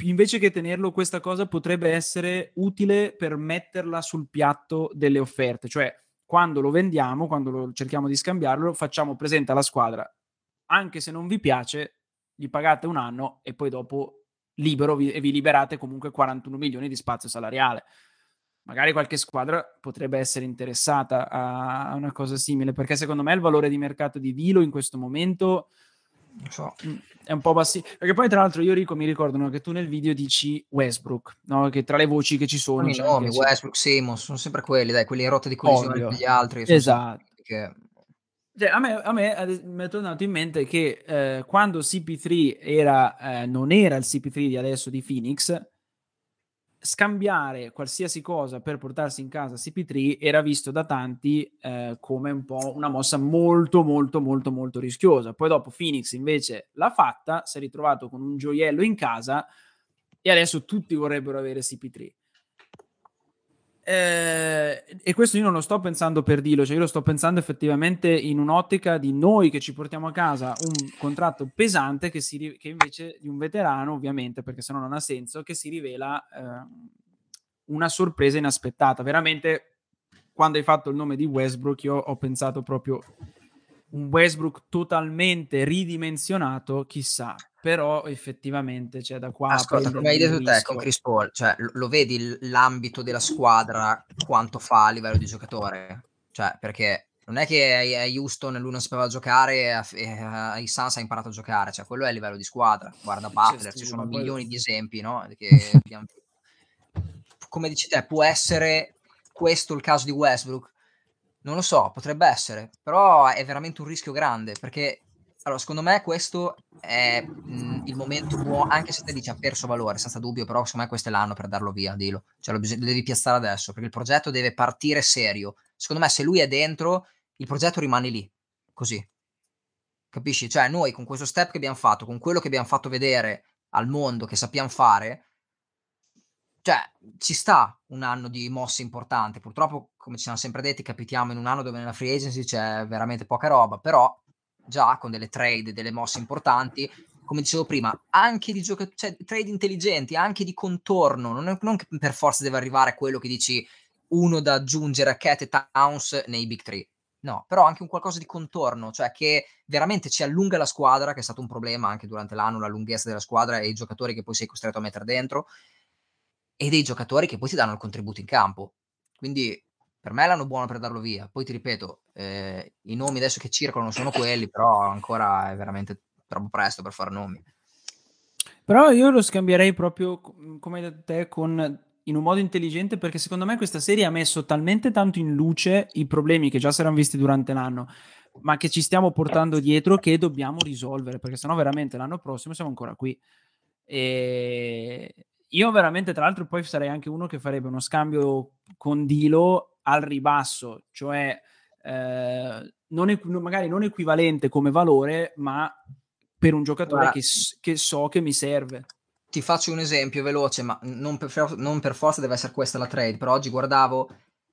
invece che tenerlo questa cosa potrebbe essere utile per metterla sul piatto delle offerte, cioè quando lo vendiamo, quando lo cerchiamo di scambiarlo, facciamo presente alla squadra, anche se non vi piace, gli pagate un anno e poi dopo libero vi, e vi liberate comunque 41 milioni di spazio salariale. Magari qualche squadra potrebbe essere interessata a, una cosa simile, perché secondo me il valore di mercato di Dilo in questo momento so. mm, è un po' bassi. Perché poi, tra l'altro, io Rico mi ricordo no, che tu nel video dici Westbrook, no? che tra le voci che ci sono i nomi, Westbrook, Simmons, sono sempre quelli, dai, quelli in rotta di collisione con gli altri. Esatto. che- Cioè, a me, a me mi è tornato in mente che eh, quando CP3 era, eh, non era il CP3 di adesso di Phoenix, scambiare qualsiasi cosa per portarsi in casa CP3 era visto da tanti eh, come un po' una mossa molto molto molto molto rischiosa. Poi dopo Phoenix invece l'ha fatta, si è ritrovato con un gioiello in casa e adesso tutti vorrebbero avere CP3. Eh, e questo io non lo sto pensando per Dilo, cioè io lo sto pensando effettivamente in un'ottica di noi che ci portiamo a casa un contratto pesante che, si, che invece di un veterano, ovviamente, perché sennò non ha senso, che si rivela eh, una sorpresa inaspettata. Veramente, quando hai fatto il nome di Westbrook, io ho pensato proprio un Westbrook totalmente ridimensionato, chissà, però effettivamente c'è da qua Ascolta, come hai detto te con Chris Paul, cioè lo, lo vedi l'ambito della squadra quanto fa a livello di giocatore? Cioè, perché non è che a Houston lui non sapeva giocare e ai Suns ha imparato a giocare, cioè quello è a livello di squadra. Guarda Butler, ci sono milioni di esempi, no? Che Come dici te, può essere questo il caso di Westbrook? Non lo so, potrebbe essere, però è veramente un rischio grande perché allora, secondo me questo è mh, il momento buono, anche se te dici ha perso valore, senza dubbio, però secondo me questo è l'anno per darlo via, dillo. Cioè lo, bis- lo devi piazzare adesso, perché il progetto deve partire serio. Secondo me se lui è dentro, il progetto rimane lì, così. Capisci? Cioè noi con questo step che abbiamo fatto, con quello che abbiamo fatto vedere al mondo che sappiamo fare, cioè ci sta un anno di mosse importante. Purtroppo, come ci siamo sempre detti, capitiamo in un anno dove nella free agency c'è veramente poca roba, però già con delle trade, delle mosse importanti, come dicevo prima, anche di gioca- cioè, trade intelligenti, anche di contorno, non, è, non che per forza deve arrivare a quello che dici uno da aggiungere a Cat e Towns nei Big Three. No, però anche un qualcosa di contorno, cioè che veramente ci allunga la squadra, che è stato un problema anche durante l'anno, la lunghezza della squadra e i giocatori che poi sei costretto a mettere dentro, e dei giocatori che poi ti danno il contributo in campo. Quindi per me l'hanno buono per darlo via. Poi ti ripeto, eh, i nomi adesso che circolano sono quelli, però ancora è veramente troppo presto per fare nomi. Però io lo scambierei proprio come da te con in un modo intelligente perché secondo me questa serie ha messo talmente tanto in luce i problemi che già si erano visti durante l'anno, ma che ci stiamo portando dietro che dobbiamo risolvere perché sennò veramente l'anno prossimo siamo ancora qui. E io veramente, tra l'altro, poi sarei anche uno che farebbe uno scambio con Dilo al ribasso, cioè eh, non equ- magari non equivalente come valore, ma per un giocatore che, che so che mi serve. Ti faccio un esempio veloce, ma non per, non per forza deve essere questa la trade. Però oggi guardavo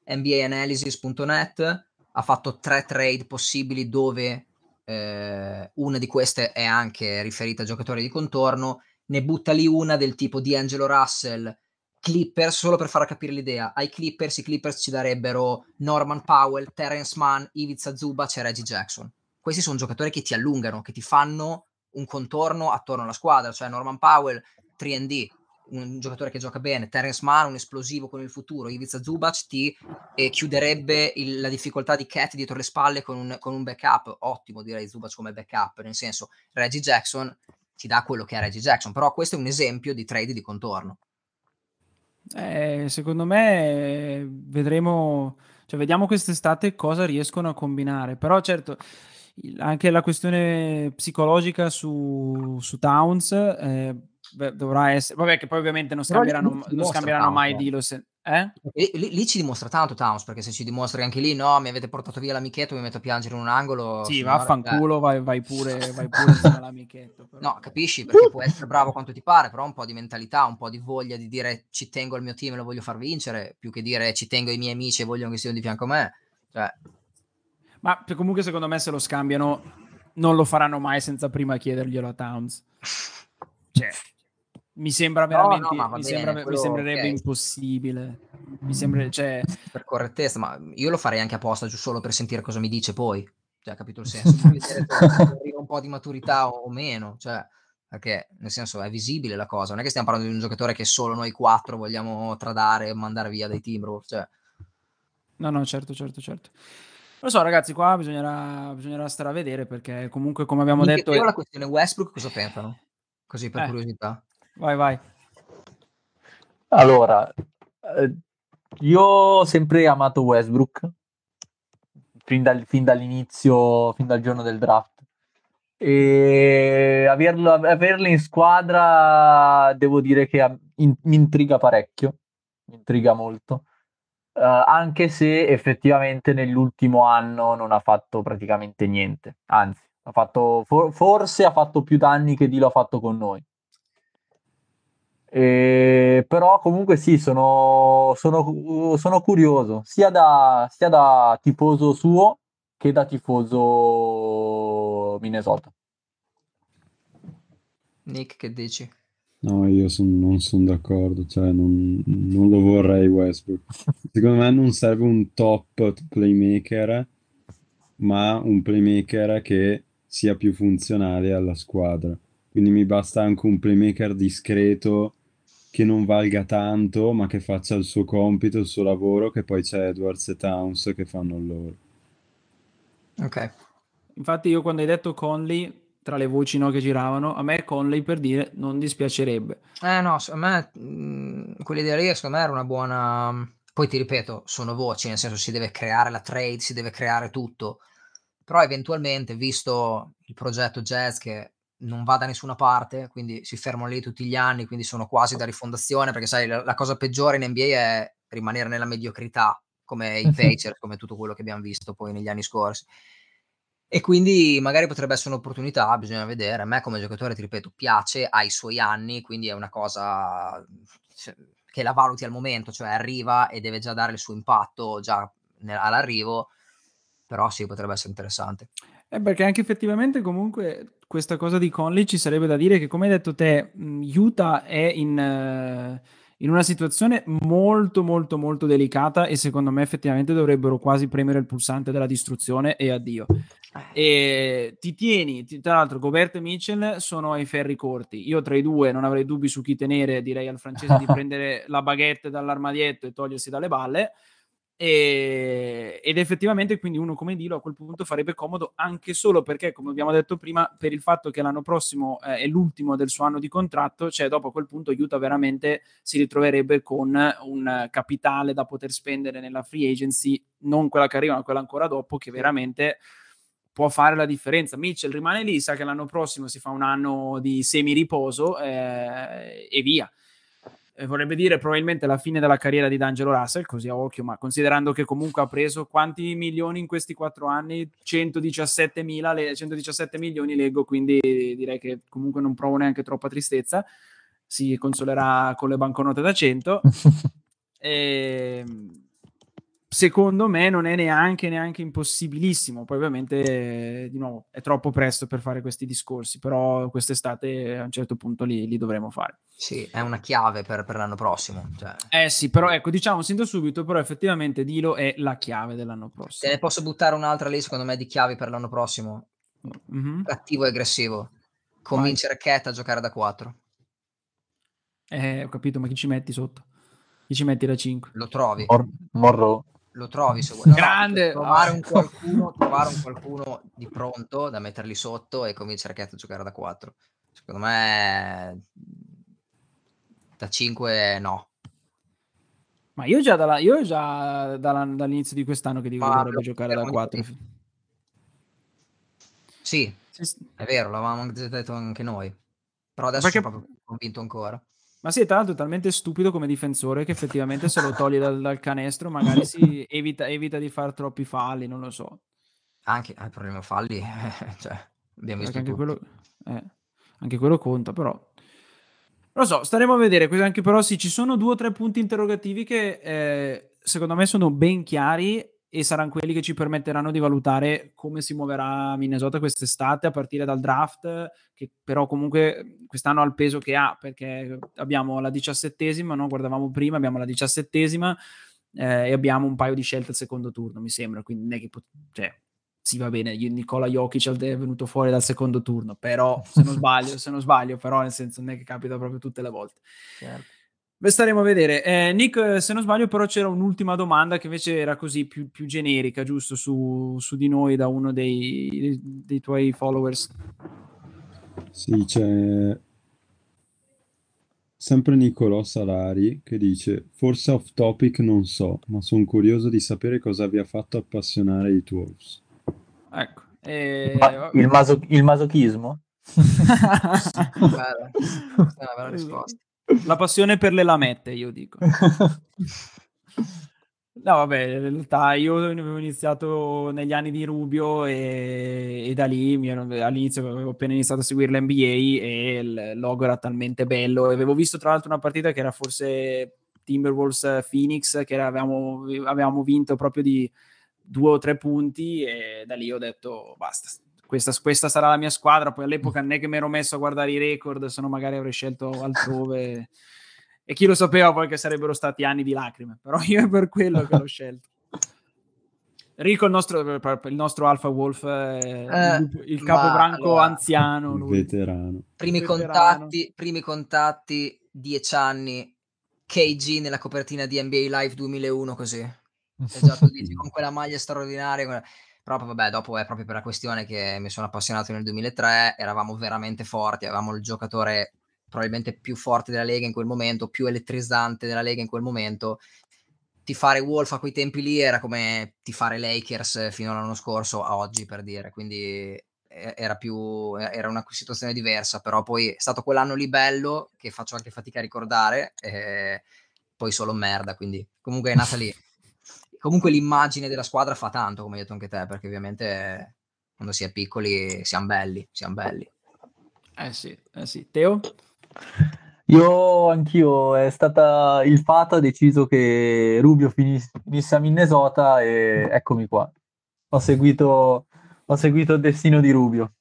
NBAanalysis.net, ha fatto tre trade possibili dove eh, una di queste è anche riferita a giocatori di contorno. Ne butta lì una del tipo di Angelo Russell, Clippers, solo per far capire l'idea. Ai Clippers, i Clippers ci darebbero Norman Powell, Terence Mann, Ivica Zubac e Reggie Jackson. Questi sono giocatori che ti allungano, che ti fanno un contorno attorno alla squadra, cioè Norman Powell 3D, un giocatore che gioca bene, Terence Mann, un esplosivo con il futuro, Ivica Zubac ti eh, chiuderebbe il, la difficoltà di Cat dietro le spalle con un, con un, backup, ottimo direi Zubac come backup, nel senso Reggie Jackson ti dà quello che è Reggie Jackson, però questo è un esempio di trade di contorno. Eh, secondo me vedremo, cioè vediamo quest'estate cosa riescono a combinare, però certo anche la questione psicologica su, su Towns eh, dovrà essere. Vabbè, che poi ovviamente non scambieranno, non scambieranno mai Dilo. Se... Eh? Lì, lì, ci dimostra tanto Towns, perché se ci dimostri anche lì, no, mi avete portato via l'amichetto, mi metto a piangere in un angolo. Sì, vaffanculo, vai, vai pure, vai pure insieme all'amichetto. Però. No, capisci, perché puoi essere bravo quanto ti pare, però un po' di mentalità, un po' di voglia di dire ci tengo al mio team e lo voglio far vincere, più che dire ci tengo ai miei amici e vogliono che siano di fianco a me. Cioè... Ma comunque secondo me se lo scambiano non lo faranno mai senza prima chiederglielo a Towns. Cioè, mi sembra veramente, no, no, mi, bene, sembra, quello, mi, sembrerebbe okay. impossibile. Mi sembra, cioè... Per correttezza, ma io lo farei anche apposta, giusto solo per sentire cosa mi dice poi. Cioè, capito il senso? Vedere un po' di maturità o meno, cioè, perché nel senso è visibile la cosa. Non è che stiamo parlando di un giocatore che solo noi quattro vogliamo tradare e mandare via dai Timberwolves, cioè. No, no, certo, certo, certo. Lo so, ragazzi, qua bisognerà, bisognerà stare a vedere perché comunque, come abbiamo Mi detto... Io la questione Westbrook cosa pensano? Così per Eh. curiosità. Vai, vai. Allora, eh, io ho sempre amato Westbrook fin, dal- fin dall'inizio, fin dal giorno del draft. E averlo, averlo in squadra devo dire che in- mi intriga parecchio, mi intriga molto. Eh, anche se effettivamente nell'ultimo anno non ha fatto praticamente niente, anzi, ha fatto, for- forse ha fatto più danni che Dilo ha fatto con noi. E, però comunque sì, sono, sono, sono curioso, sia da, sia da tifoso suo che da tifoso Minnesota. Nick, che dici? No, io son- non sono d'accordo, cioè non, non lo vorrei Westbrook. Secondo me non serve un top playmaker, ma un playmaker che sia più funzionale alla squadra. Quindi mi basta anche un playmaker discreto che non valga tanto, ma che faccia il suo compito, il suo lavoro, che poi c'è Edwards e Towns che fanno il loro. Ok. Infatti io quando hai detto Conley, tra le voci no, che giravano, a me Conley per dire non dispiacerebbe. Eh no, a me mh, quell'idea lì secondo me era una buona... Poi ti ripeto, sono voci, nel senso si deve creare la trade, si deve creare tutto. Però eventualmente, visto il progetto Jazz che non va da nessuna parte, quindi si fermano lì tutti gli anni, quindi sono quasi da rifondazione, perché sai, la, la cosa peggiore in NBA è rimanere nella mediocrità, come i Pacers, come tutto quello che abbiamo visto poi negli anni scorsi. E quindi magari potrebbe essere un'opportunità, bisogna vedere. A me come giocatore, ti ripeto, piace, ha i suoi anni, quindi è una cosa che la valuti al momento, cioè arriva e deve già dare il suo impatto già all'arrivo, però sì, potrebbe essere interessante. Eh, perché anche effettivamente comunque questa cosa di Conley ci sarebbe da dire che, come hai detto te, Utah è in, eh, in una situazione molto, molto, molto delicata e secondo me effettivamente dovrebbero quasi premere il pulsante della distruzione e addio. E ti tieni, ti- tra l'altro, Gobert e Mitchell sono ai ferri corti. Io tra i due non avrei dubbi su chi tenere, direi al francese di prendere la baguette dall'armadietto e togliersi dalle balle. E- ed effettivamente quindi uno come Dilo a quel punto farebbe comodo anche solo perché come abbiamo detto prima per il fatto che l'anno prossimo eh, è l'ultimo del suo anno di contratto cioè dopo a quel punto Utah veramente si ritroverebbe con un capitale da poter spendere nella free agency non quella che arriva ma quella ancora dopo che veramente può fare la differenza. Mitchell rimane lì sa che l'anno prossimo si fa un anno di semi riposo eh, e via eh, vorrebbe dire probabilmente la fine della carriera di D'Angelo Russell, così a occhio, ma considerando che comunque ha preso quanti milioni in questi quattro anni? 117, mila, le, 117 milioni leggo, quindi direi che comunque non provo neanche troppa tristezza, si consolerà con le banconote da 100. E, secondo me non è neanche, neanche impossibilissimo. Poi, ovviamente, eh, di nuovo, è troppo presto per fare questi discorsi, però quest'estate a un certo punto li, li dovremo fare. Sì, è una chiave per, per l'anno prossimo. Cioè, Eh sì, però ecco, diciamo sin da subito, però effettivamente Dilo è la chiave dell'anno te prossimo. ne posso buttare un'altra lì, secondo me, di chiavi per l'anno prossimo. Mhm. Cattivo e aggressivo. Convincere Cat a giocare da 4. Eh, ho capito, ma chi ci metti sotto? Chi ci metti da 5? Lo trovi. Mor- Monroe. Lo trovi se vuoi. No, no, Grande! trovare, Ah. un qualcuno, trovare un qualcuno di pronto da metterli sotto e convincere Cat a giocare da 4. Secondo me da 5 no. Ma io già, dalla- io già dalla- dall'inizio di quest'anno che dico che Ma dovrebbe lo- giocare da siamo 4. di- Sì, Sì, sì. è vero, l'avevamo detto anche noi. Però adesso Perché- sono proprio convinto ancora. Ma sì, tra l'altro è talmente stupido come difensore che effettivamente se lo togli dal, dal canestro magari si evita, evita di fare troppi falli, non lo so. Anche il problema falli, cioè, abbiamo visto anche quello, eh, anche quello conta, però. Non lo so, staremo a vedere. Anche però sì, ci sono due o tre punti interrogativi che eh, secondo me sono ben chiari e saranno quelli che ci permetteranno di valutare come si muoverà Minnesota quest'estate a partire dal draft, che però comunque quest'anno ha il peso che ha, perché abbiamo la diciassettesima, no? guardavamo prima, abbiamo la diciassettesima eh, e abbiamo un paio di scelte al secondo turno, mi sembra, quindi non è che pot- cioè, sì, va bene, Nicola Jokic è venuto fuori dal secondo turno, però se non sbaglio, se non sbaglio, però nel senso non è che capita proprio tutte le volte. Certo. Beh, staremo a vedere. Eh, Nick, se non sbaglio, però c'era un'ultima domanda che invece era così più, più generica, giusto, su, su di noi da uno dei, dei tuoi followers. Sì, c'è sempre Nicolò Salari che dice: Forse off topic non so, ma sono curioso di sapere cosa vi ha fatto appassionare i Twolves. Ecco. eh, Ma il, maso- il masochismo? Bella. Questa è una bella risposta. La passione per le lamette, io dico. No, vabbè, in realtà io avevo iniziato negli anni di Rubio e, e da lì mi all'inizio avevo appena iniziato a seguire l'NBA e il logo era talmente bello. E avevo visto tra l'altro una partita che era forse Timberwolves Phoenix, che era- avevamo, avevamo vinto proprio di due o tre punti e da lì ho detto basta. Questa, questa sarà la mia squadra. Poi all'epoca non è che mi ero messo a guardare i record, se no magari avrei scelto altrove. E chi lo sapeva poi che sarebbero stati anni di lacrime, però io è per quello che l'ho scelto. Rico, il nostro, il nostro Alpha Wolf, eh, Eh, il, il ma capobranco allora- anziano. Lui. Veterano. Primi Veterano. contatti, primi contatti, 10 anni, KG nella copertina di NBA Live 2001 così. E già tu dici con quella maglia straordinaria. quella- Però vabbè, dopo è proprio per la questione che mi sono appassionato nel 2003, eravamo veramente forti, avevamo il giocatore probabilmente più forte della Lega in quel momento, più elettrizzante della Lega in quel momento. Tifare Wolf a quei tempi lì era come tifare Lakers fino all'anno scorso a oggi, per dire, quindi era più era una situazione diversa, però poi è stato quell'anno lì bello che faccio anche fatica a ricordare, poi solo merda, quindi comunque è nata lì. Comunque l'immagine della squadra fa tanto, come hai detto anche te, perché ovviamente quando si è piccoli siamo belli, siamo belli. Eh sì, eh sì. Teo? Io anch'io, è stata il fatto ha deciso che Rubio finis- finisse a Minnesota e eccomi qua. Ho seguito, ho seguito il destino di Rubio.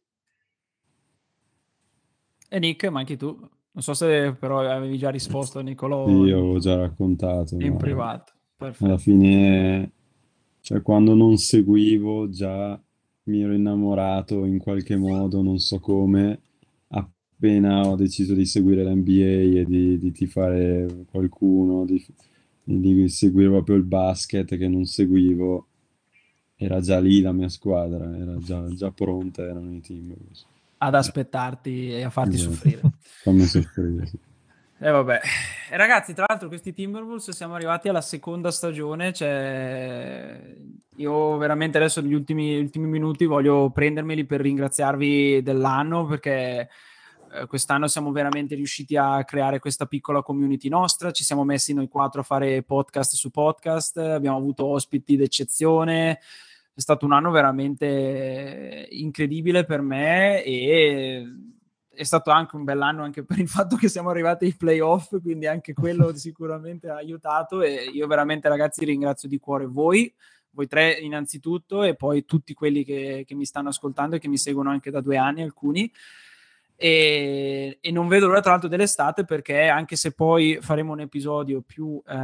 E Nick, ma anche tu? Non so se però avevi già risposto a Nicolò. Sì, avevo già raccontato. In ma privato. Perfetto. Alla fine, cioè, quando non seguivo, già mi ero innamorato in qualche modo, non so come. Appena ho deciso di seguire l'NBA e di, di tifare qualcuno, di, di seguire proprio il basket che non seguivo, era già lì la mia squadra, era già, già pronta, erano i Timberwolves. Ad aspettarti e a farti Esatto. soffrire. Fammi soffrire, sì. E vabbè. E ragazzi, tra l'altro questi Timberwolves siamo arrivati alla seconda stagione, cioè io veramente adesso negli ultimi, ultimi minuti voglio prendermeli per ringraziarvi dell'anno perché eh, quest'anno siamo veramente riusciti a creare questa piccola community nostra, ci siamo messi noi quattro a fare podcast su podcast, abbiamo avuto ospiti d'eccezione, è stato un anno veramente incredibile per me e è stato anche un bell'anno anche per il fatto che siamo arrivati ai playoff, quindi anche quello sicuramente ha aiutato e io veramente ragazzi ringrazio di cuore voi, voi tre innanzitutto e poi tutti quelli che, che mi stanno ascoltando e che mi seguono anche da due anni alcuni. E, e, non vedo l'ora tra l'altro dell'estate perché anche se poi faremo un episodio più eh,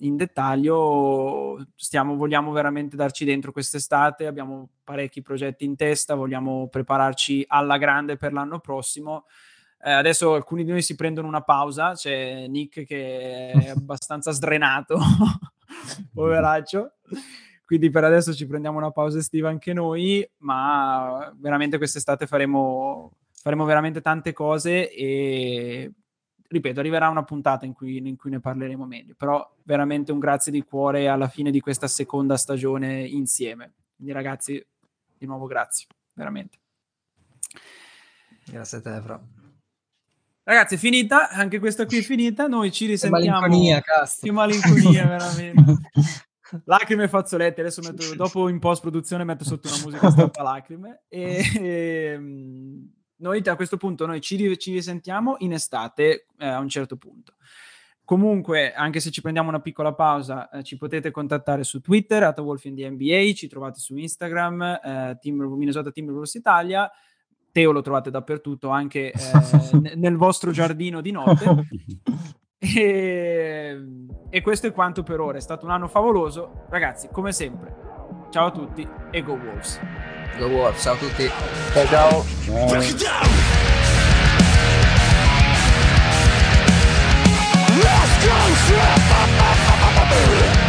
in dettaglio stiamo, vogliamo veramente darci dentro quest'estate abbiamo parecchi progetti in testa vogliamo prepararci alla grande per l'anno prossimo. Eh, adesso alcuni di noi si prendono una pausa c'è Nick che è abbastanza sdrenato poveraccio. Quindi per adesso ci prendiamo una pausa estiva anche noi ma veramente quest'estate faremo faremo veramente tante cose e ripeto, arriverà una puntata in cui, in cui, ne parleremo meglio, però veramente un grazie di cuore alla fine di questa seconda stagione insieme. Quindi ragazzi, di nuovo grazie, veramente. Grazie a te, Fra. Ragazzi, è finita, anche questa qui è finita, noi ci risentiamo. Che malinconia, cazzo. Che malinconia, veramente. lacrime e fazzoletti adesso metto, dopo in post produzione metto sotto una musica stampa lacrime e, e noi a questo punto noi ci, ci risentiamo in estate eh, a un certo punto. Comunque, anche se ci prendiamo una piccola pausa, eh, ci potete contattare su Twitter, at NBA, ci trovate su Instagram, eh, Timber, Minnesota Timberwolves Italia. Teo lo trovate dappertutto, anche eh, nel vostro giardino di notte. E, e questo è quanto per ora. È stato un anno favoloso. Ragazzi, come sempre, ciao a tutti e Go Wolves! Go absolutamente pegado. Let's go,